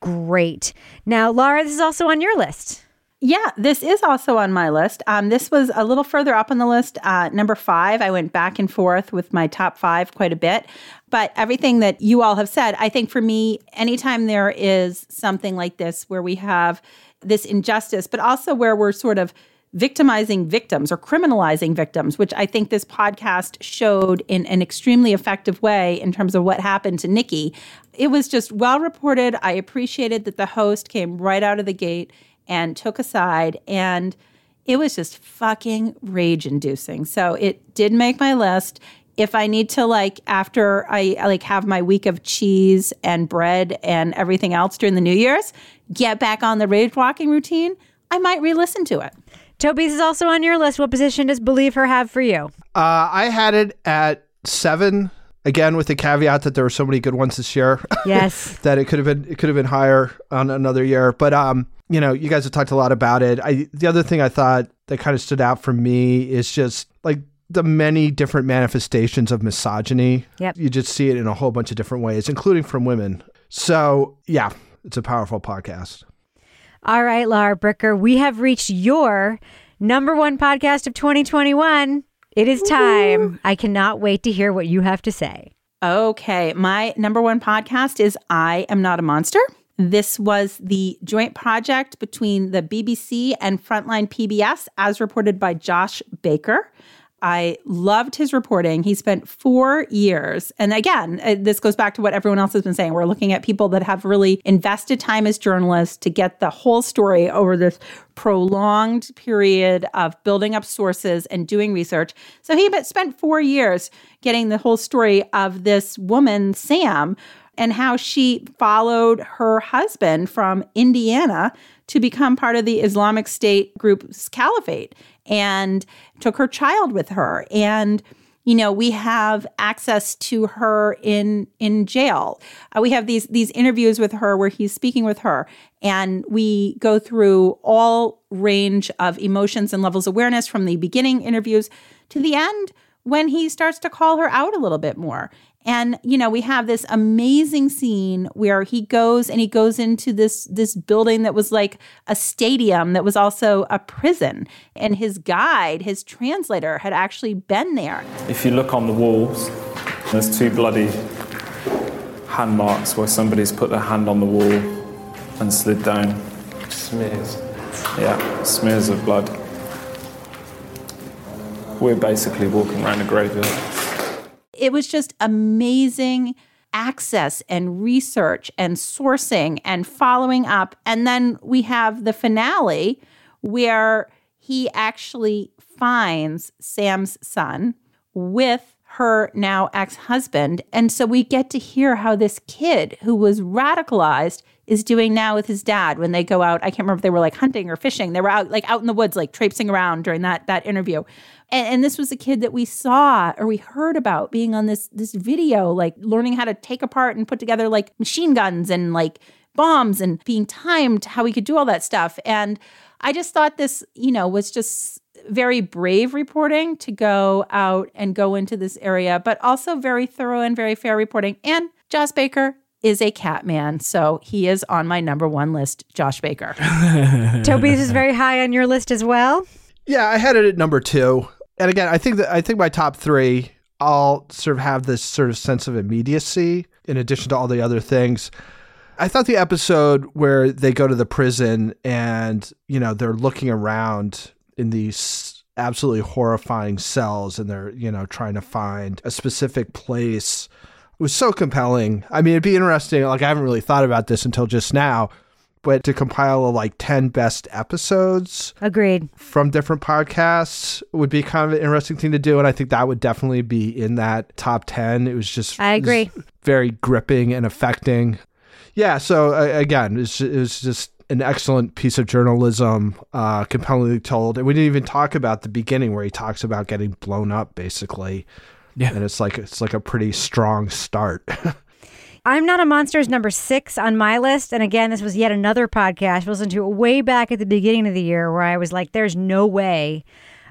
great. Now, Laura, this is also on your list. Yeah, this is also on my list. Um, this was a little further up on the list. Uh, number five, I went back and forth with my top five quite a bit. But everything that you all have said, I think for me, anytime there is something like this where we have this injustice, but also where we're sort of victimizing victims or criminalizing victims, which I think this podcast showed in an extremely effective way in terms of what happened to Nikki. It was just well reported. I appreciated that the host came right out of the gate and took a side and it was just fucking rage inducing. So it did make my list. If I need to like after I like have my week of cheese and bread and everything else during the New Year's, get back on the rage walking routine, I might re-listen to it. Toby, this is also on your list. What position does Believe Her have for you? Uh, I had it at seven. Again, with the caveat that there were so many good ones this year. Yes. that it could have been it could have been higher on another year. But um, you know, you guys have talked a lot about it. I the other thing I thought that kind of stood out for me is just like the many different manifestations of misogyny. Yep. You just see it in a whole bunch of different ways, including from women. So yeah, it's a powerful podcast. All right, Laura Bricker, we have reached your number one podcast of 2021. It is time. I cannot wait to hear what you have to say. Okay, my number one podcast is I Am Not a Monster. This was the joint project between the BBC and Frontline PBS, as reported by Josh Baker. I loved his reporting. He spent four years. And again, uh, this goes back to what everyone else has been saying. We're looking at people that have really invested time as journalists to get the whole story over this prolonged period of building up sources and doing research. So he spent four years getting the whole story of this woman, Sam, and how she followed her husband from Indiana to become part of the Islamic State group's caliphate and took her child with her. And you know we have access to her in in jail uh, we have these these interviews with her where he's speaking with her and we go through all range of emotions and levels of awareness from the beginning interviews to the end when he starts to call her out a little bit more. And you know, we have this amazing scene where he goes and he goes into this this building that was like a stadium that was also a prison. And his guide, his translator had actually been there. If you look on the walls, there's two bloody hand marks where somebody's put their hand on the wall and slid down. Smears. Yeah, smears of blood. We're basically walking around a graveyard. It was just amazing access and research and sourcing and following up. And then we have the finale where he actually finds Sam's son with her now ex husband. And so we get to hear how this kid who was radicalized is doing now with his dad when they go out. I can't remember if they were like hunting or fishing. They were out like out in the woods, like traipsing around during that that interview. And, and this was a kid that we saw or we heard about being on this this video, like learning how to take apart and put together like machine guns and like bombs and being timed how he could do all that stuff. And I just thought this, you know, was just very brave reporting to go out and go into this area, but also very thorough and very fair reporting. And Josh Baker is a cat man, so he is on my number one list, Josh Baker. Toby's is very high on your list as well. Yeah, I had it at number two. And again, I think that I think my top three all sort of have this sort of sense of immediacy in addition to all the other things. I thought the episode where they go to the prison and, you know, they're looking around in these absolutely horrifying cells and they're, you know, trying to find a specific place was so compelling. I mean, it'd be interesting. Like, I haven't really thought about this until just now, but to compile like 10 best episodes. Agreed. From different podcasts would be kind of an interesting thing to do. And I think that would definitely be in that top 10. It was just, I agree. Very gripping and affecting. Yeah. So, uh, again, it was, it was just an excellent piece of journalism, uh, compellingly told. And we didn't even talk about the beginning where he talks about getting blown up, basically. Yeah. And it's like it's like a pretty strong start. I'm Not a Monster is number six on my list. And again, this was yet another podcast I listened to way back at the beginning of the year where I was like, there's no way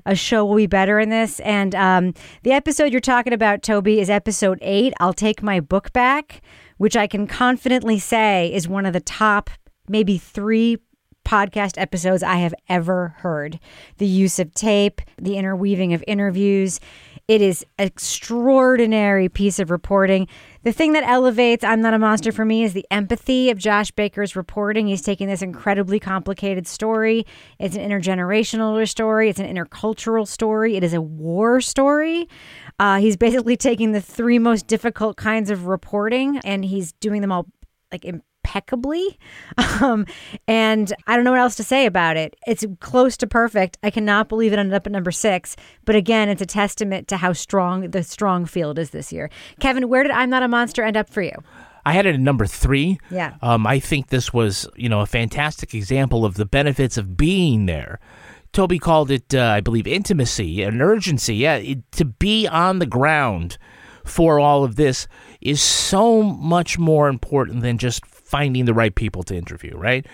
a show will be better in this. And um, the episode you're talking about, Toby, is episode eight. I'll take my book back, which I can confidently say is one of the top maybe three podcast episodes I have ever heard. The use of tape, the interweaving of interviews. It is extraordinary piece of reporting. The thing that elevates I'm Not a Monster for me is the empathy of Josh Baker's reporting. He's taking this incredibly complicated story. It's an intergenerational story, it's an intercultural story, it is a war story. Uh, he's basically taking the three most difficult kinds of reporting and he's doing them all like impeccably. Um, and I don't know what else to say about it. It's close to perfect. I cannot believe it ended up at number six. But again, it's a testament to how strong the strong field is this year. Kevin, where did I'm Not a Monster end up for you? I had it at number three. Yeah. Um, I think this was, you know, a fantastic example of the benefits of being there. Toby called it, uh, I believe, intimacy and urgency. Yeah, it, to be on the ground for all of this is so much more important than just finding the right people to interview, right?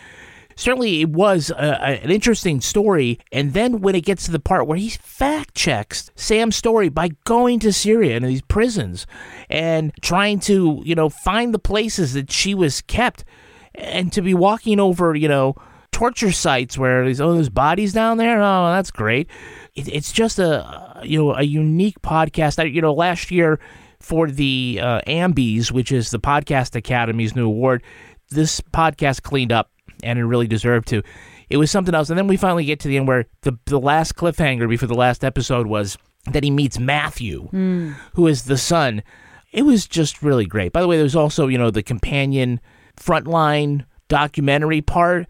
Certainly, it was a, a, an interesting story. And then when it gets to the part where he fact checks Sam's story by going to Syria and these prisons and trying to, you know, find the places that she was kept and to be walking over, you know, torture sites where there's oh there's bodies down there oh that's great it, it's just a you know a unique podcast I, you know last year for the uh, ambies which is the podcast academy's new award this podcast cleaned up and it really deserved to. It was something else. And then we finally get to the end where the, the last cliffhanger before the last episode was that he meets Matthew, mm. who is the son. It was just really great. By the way, there's also, you know, the companion frontline documentary part.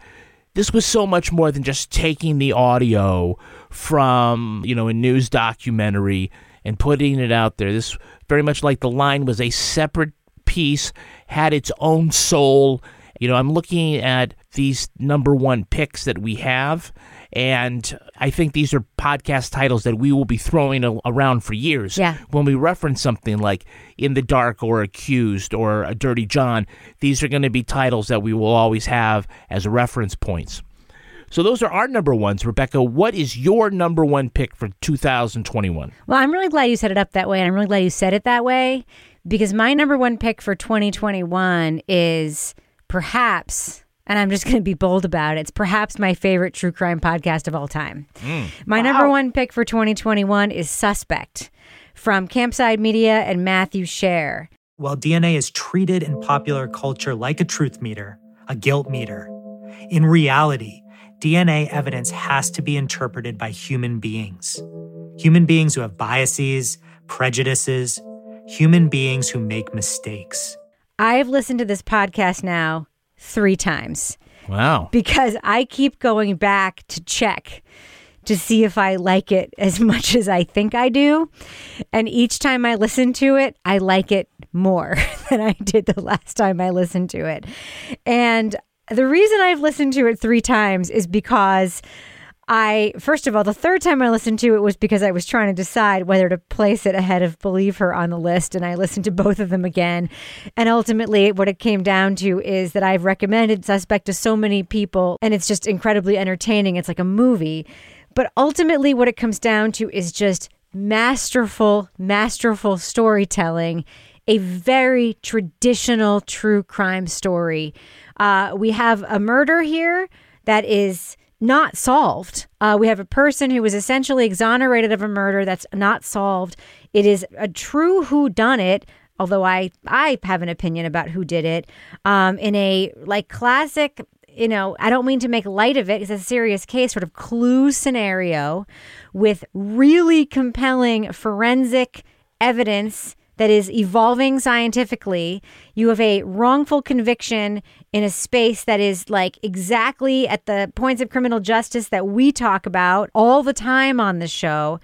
This was so much more than just taking the audio from, you know, a news documentary and putting it out there. This very much like the line was a separate piece, had its own soul. You know, I'm looking at these number one picks that we have, and I think these are podcast titles that we will be throwing a- around for years. Yeah. When we reference something like In the Dark or Accused or A Dirty John, these are going to be titles that we will always have as reference points. So those are our number ones. Rebecca, what is your number one pick for 2021? Well, I'm really glad you set it up that way. And I'm really glad you said it that way because my number one pick for 2021 is perhaps, and I'm just going to be bold about it, it's perhaps my favorite true crime podcast of all time. Hmm. My number one pick for 2021 is Suspect from Campside Media and Matthew Shaer. While DNA is treated in popular culture like a truth meter, a guilt meter, in reality, DNA evidence has to be interpreted by human beings. Human beings who have biases, prejudices, human beings who make mistakes. I've listened to this podcast now three times. Wow. Because I keep going back to check to see if I like it as much as I think I do. And each time I listen to it, I like it more than I did the last time I listened to it. And the reason I've listened to it three times is because I, first of all, the third time I listened to it was because I was trying to decide whether to place it ahead of Believe Her on the list. And I listened to both of them again. And ultimately, what it came down to is that I've recommended Suspect to so many people, and it's just incredibly entertaining. It's like a movie. But ultimately, what it comes down to is just masterful, masterful storytelling, a very traditional true crime story. Uh, we have a murder here that is not solved. Uh, we have a person who was essentially exonerated of a murder that's not solved. It is a true who done it. Although I I have an opinion about who did it, um, in a like classic you know, I don't mean to make light of it. It's a serious case, sort of clue scenario with really compelling forensic evidence that is evolving scientifically. You have a wrongful conviction in a space that is like exactly at the points of criminal justice that we talk about all the time on the show.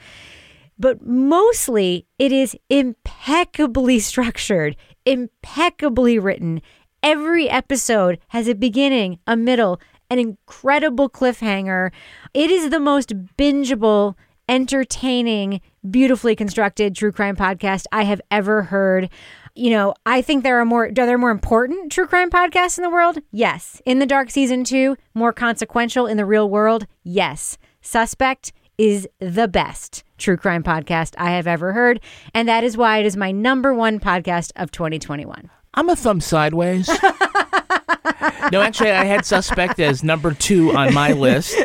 But mostly it is impeccably structured, impeccably written. Every episode has a beginning, a middle, an incredible cliffhanger. It is the most bingeable, entertaining, beautifully constructed true crime podcast I have ever heard. You know, I think there are more are there more important true crime podcasts in the world? Yes. In the Dark season 2, more consequential in the real world? Yes. Suspect is the best true crime podcast I have ever heard, and that is why it is my number 1 podcast of 2021. I'm a thumb sideways. no, actually, I had Suspect as number two on my list.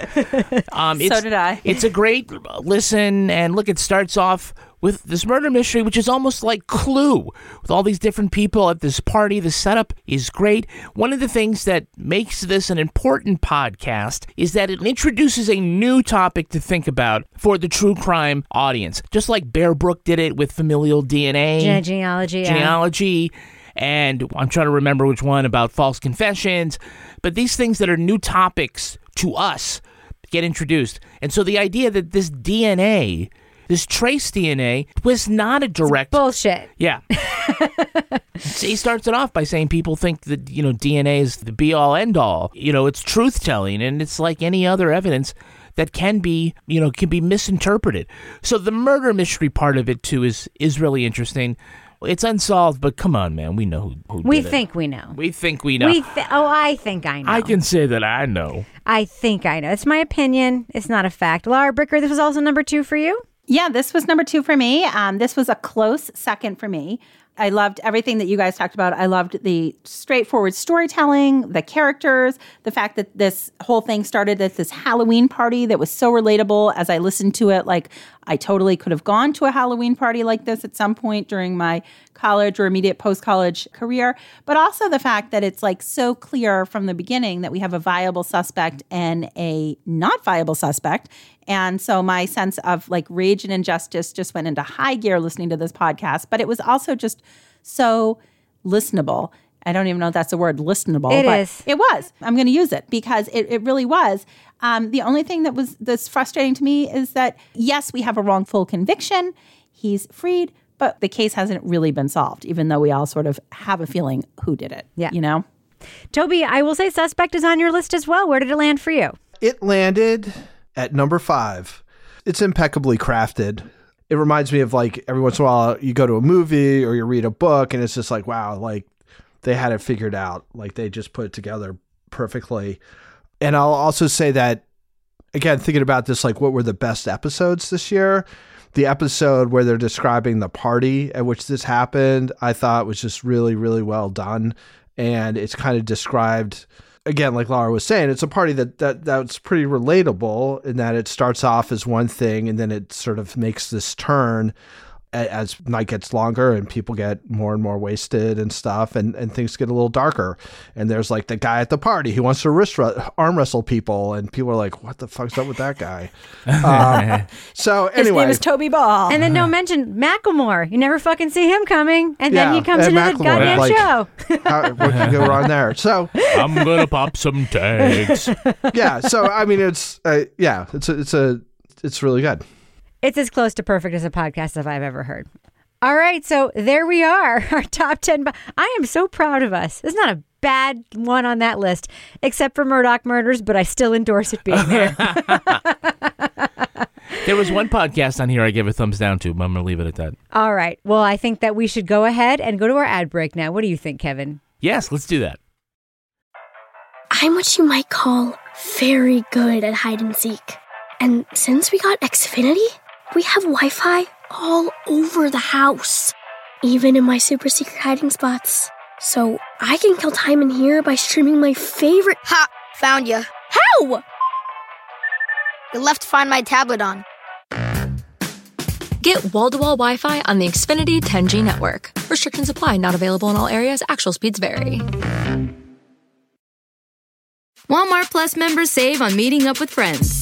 Um, So did I. It's a great listen, and look, it starts off with this murder mystery, which is almost like Clue, with all these different people at this party. The setup is great. One of the things that makes this an important podcast is that it introduces a new topic to think about for the true crime audience, just like Bear Brook did it with familial DNA, Gene- genealogy, yeah. And I'm trying to remember which one about false confessions, but these things that are new topics to us get introduced. And so the idea that this DNA, this trace DNA, was not a direct bullshit. Yeah. so he starts it off by saying people think that, you know, DNA is the be all end all. You know, it's truth telling and it's like any other evidence that can be, you know, can be misinterpreted. So the murder mystery part of it too is is really interesting. It's unsolved, but come on, man, we know who, who We did it. think we know. We think we know. We th- oh, I think I know. I can say that I know. I think I know. It's my opinion. It's not a fact. Laura Bricker, this was also number two for you. Yeah, this was number two for me. Um, this was a close second for me. I loved everything that you guys talked about. I loved the straightforward storytelling, the characters, the fact that this whole thing started at this Halloween party that was so relatable as I listened to it. Like, I totally could have gone to a Halloween party like this at some point during my college or immediate post college career. But also the fact that it's like so clear from the beginning that we have a viable suspect and a not viable suspect. And so my sense of like rage and injustice just went into high gear listening to this podcast. But it was also just so listenable. I don't even know if that's a word, listenable. It but is. It was. I'm going to use it because it, it really was. Um, the only thing that was that's frustrating to me is that yes, we have a wrongful conviction. He's freed, but the case hasn't really been solved, even though we all sort of have a feeling who did it. Yeah. You know? Toby, I will say suspect is on your list as well. Where did it land for you? It landed at number five. It's impeccably crafted. It reminds me of like every once in a while you go to a movie or you read a book and it's just like, wow, like they had it figured out. Like they just put it together perfectly. And I'll also say that again, thinking about this, like what were the best episodes this year? The episode where they're describing the party at which this happened, I thought was just really, really well done. And it's kind of described again, like Laura was saying, it's a party that, that that's pretty relatable in that it starts off as one thing and then it sort of makes this turn as night gets longer and people get more and more wasted and stuff and, and things get a little darker. And there's like the guy at the party who wants to wrist arm wrestle people and people are like what the fuck's up with that guy? Um, so anyway his name is toby ball. And then don't mention macklemore. You never fucking see him coming. And then he comes and into the Macklemore, goddamn like- show. how, what can go wrong there? So I'm gonna pop some tags. yeah so i mean it's uh, yeah it's a, it's a it's really good It's as close to perfect as a podcast as I've ever heard. All right, so there we are, our top 10. bu- I am so proud of us. It's not a bad one on that list, except for Murdaugh Murders, but I still endorse it being there. There was one podcast on here I gave a thumbs down to, but I'm gonna leave it at that. All right, well, I think that we should go ahead and go to our ad break now. What do you think, Kevin? Yes, let's do that. I'm what you might call very good at hide and seek. And since we got Xfinity, we have Wi Fi all over the house, even in my super secret hiding spots. So I can kill time in here by streaming my favorite. Ha! Found you. How? You left Find My tablet on. Get wall to wall Wi Fi on the Xfinity 10G network. Restrictions apply, not available in all areas. Actual speeds vary. Walmart Plus members save on meeting up with friends.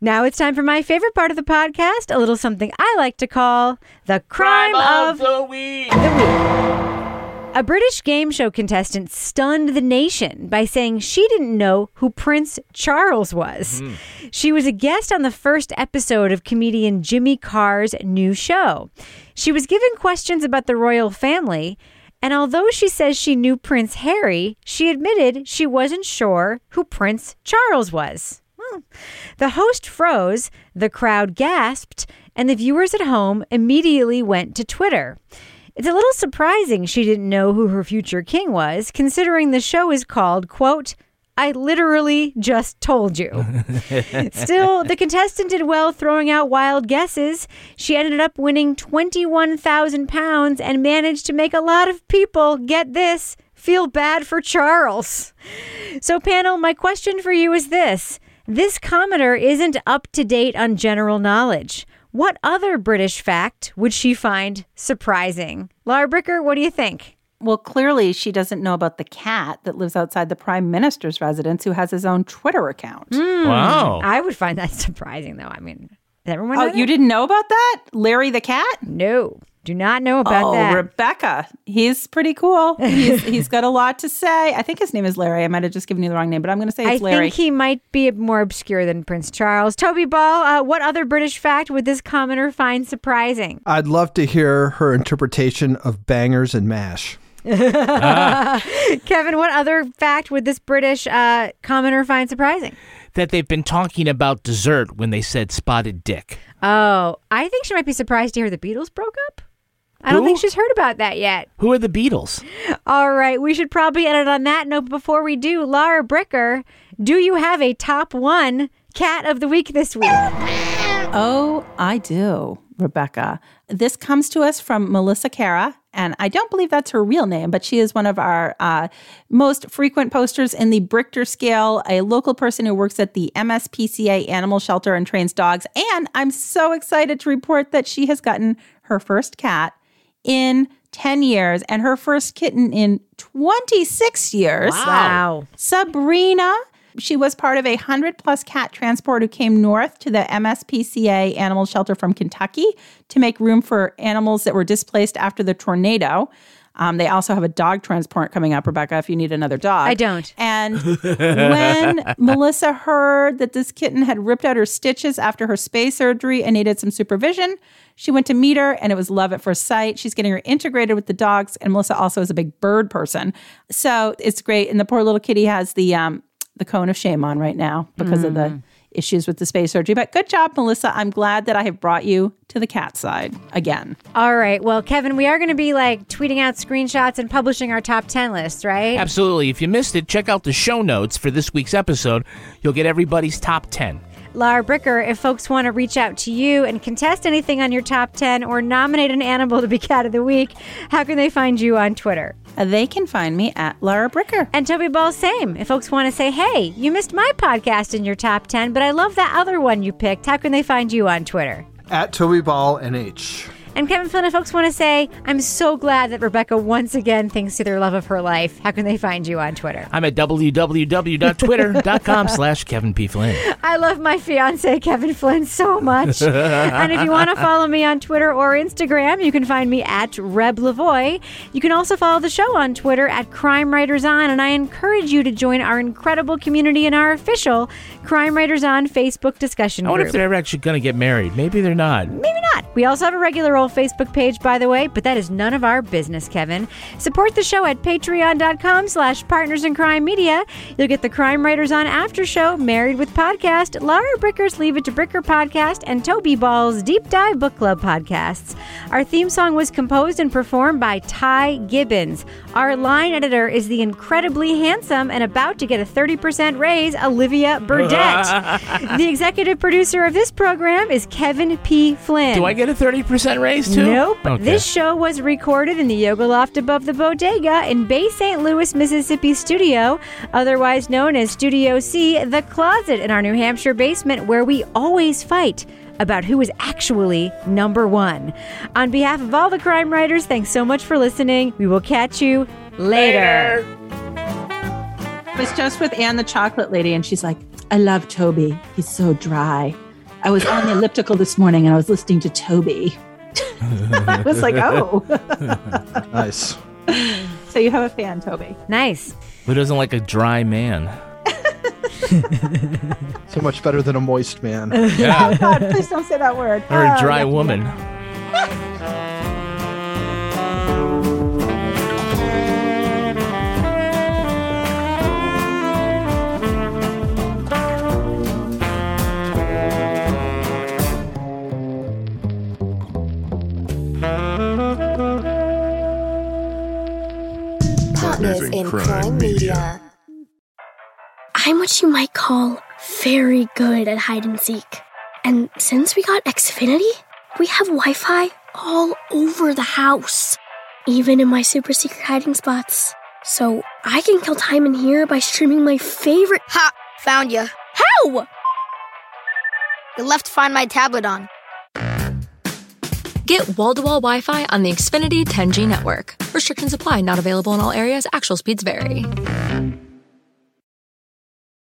Now it's time for my favorite part of the podcast, a little something I like to call the crime, of, the week. A British game show contestant stunned the nation by saying she didn't know who Prince Charles was. She was a guest on the first episode of comedian Jimmy Carr's new show. She was given questions about the royal family, and although she says she knew Prince Harry, she admitted she wasn't sure who Prince Charles was. The host froze, the crowd gasped, and the viewers at home immediately went to Twitter. It's a little surprising she didn't know who her future king was, considering the show is called, quote, I literally just told you. Still, the contestant did well throwing out wild guesses. She ended up winning 21,000 pounds and managed to make a lot of people, get this, feel bad for Charles. So, panel, my question for you is this This commenter isn't up to date on general knowledge. What other British fact would she find surprising? Laura Bricker, what do you think? Well, clearly she doesn't know about the cat that lives outside the prime minister's residence who has his own Twitter account. Hmm. Wow. I would find that surprising, though. I mean, everyone Oh, you didn't know about that? Larry the cat? No, do not know about oh, that. Rebecca. He's pretty cool. He's, he's got a lot to say. I think his name is Larry. I might have just given you the wrong name, but I'm going to say I it's Larry. I think he might be more obscure than Prince Charles. Toby Ball, uh, what other British fact would this commenter find surprising? I'd love to hear her interpretation of bangers and mash. Kevin, what other fact would this British uh, commenter find surprising? That they've been talking about dessert when they said spotted dick. Oh, I think she might be surprised to hear the Beatles broke up. I don't Who? think she's heard about that yet. Who are the Beatles? All right, we should probably end it on that note. Before we do, Laura Bricker, do you have a top one cat of the week this week? Oh, I do, Rebecca. This comes to us from Melissa Cara, And I don't believe that's her real name, but she is one of our uh, most frequent posters in the Brichter scale, a local person who works at the MSPCA animal shelter and trains dogs. And I'm so excited to report that she has gotten her first cat in 10 years and her first kitten in 26 years. Wow. Sabrina. She was part of a 100 plus cat transport who came north to the MSPCA animal shelter from Kentucky to make room for animals that were displaced after the tornado. Um, they also have a dog transport coming up, Rebecca, if you need another dog. I don't. And when Melissa heard that this kitten had ripped out her stitches after her space surgery and needed some supervision, she went to meet her and it was love at first sight. She's getting her integrated with the dogs, and Melissa also is a big bird person. So it's great. And the poor little kitty has the um, the cone of shame on right now because of the issues with the space surgery. But good job, Melissa. I'm glad that I have brought you to the cat side again. All right. Well, Kevin, we are going to be like tweeting out screenshots and publishing our top 10 list, right? Absolutely. If you missed it, check out the show notes for this week's episode. You'll get everybody's top 10. Laura Bricker, if folks want to reach out to you and contest anything on your top 10 or nominate an animal to be cat of the week, how can they find you on Twitter? Uh, They can find me at Laura Bricker. And Toby Ball, same. If folks want to say, hey, you missed my podcast in your top 10, but I love that other one you picked, how can they find you on Twitter? At Toby Ball NH. And Kevin Flynn, if folks want to say, I'm so glad that Rebecca once again thinks to their love of her life, how can they find you on Twitter? I'm at www.twitter.com slash Kevin P. Flynn. I love my fiance, Kevin Flynn, so much. and if you want to follow me on Twitter or Instagram, you can find me at Reb Lavoie. You can also follow the show on Twitter at Crime Writers On, and I encourage you to join our incredible community in our official Crime Writers On Facebook discussion I wonder group. if they're ever actually going to get married. Maybe they're not. Maybe not. We also have a regular old Facebook page, by the way, but that is none of our business, Kevin. Support the show at patreon.com slash partners in crime media. You'll get the Crime Writers on After Show, Married with Podcast, Laura Bricker's Leave It to Bricker podcast, and Toby Ball's Deep Dive Book Club podcasts. Our theme song was composed and performed by Ty Gibbons. Our line editor is the incredibly handsome and about to get a 30% raise, Olivia Burdett. the executive producer of this program is Kevin P. Flynn. Do I get a 30% raise too? Nope. Okay. This show was recorded in the Yoga Loft above the bodega in Bay St. Louis, Mississippi studio, otherwise known as Studio C, the closet in our New Hampshire basement where we always fight about who is actually number one. On behalf of all the crime writers, thanks so much for listening. We will catch you later. I was just with Anne, the chocolate lady, and she's like, I love Toby. He's so dry. I was on the elliptical this morning and I was listening to Toby. I was like, oh. nice. so you have a fan, Toby. Nice. Who doesn't like a dry man? So much better than a moist man. Oh yeah. Oh, God, please don't say that word. Or a Oh, dry yucky. woman. Partners in Crime Media. I'm what you might call very good at hide and seek. And since we got Xfinity, we have Wi Fi all over the house, even in my super secret hiding spots. So I can kill time in here by streaming my favorite. Ha! Found you. How? You left Find My tablet on. Get wall to wall Wi Fi on the Xfinity 10G network. Restrictions apply, not available in all areas. Actual speeds vary.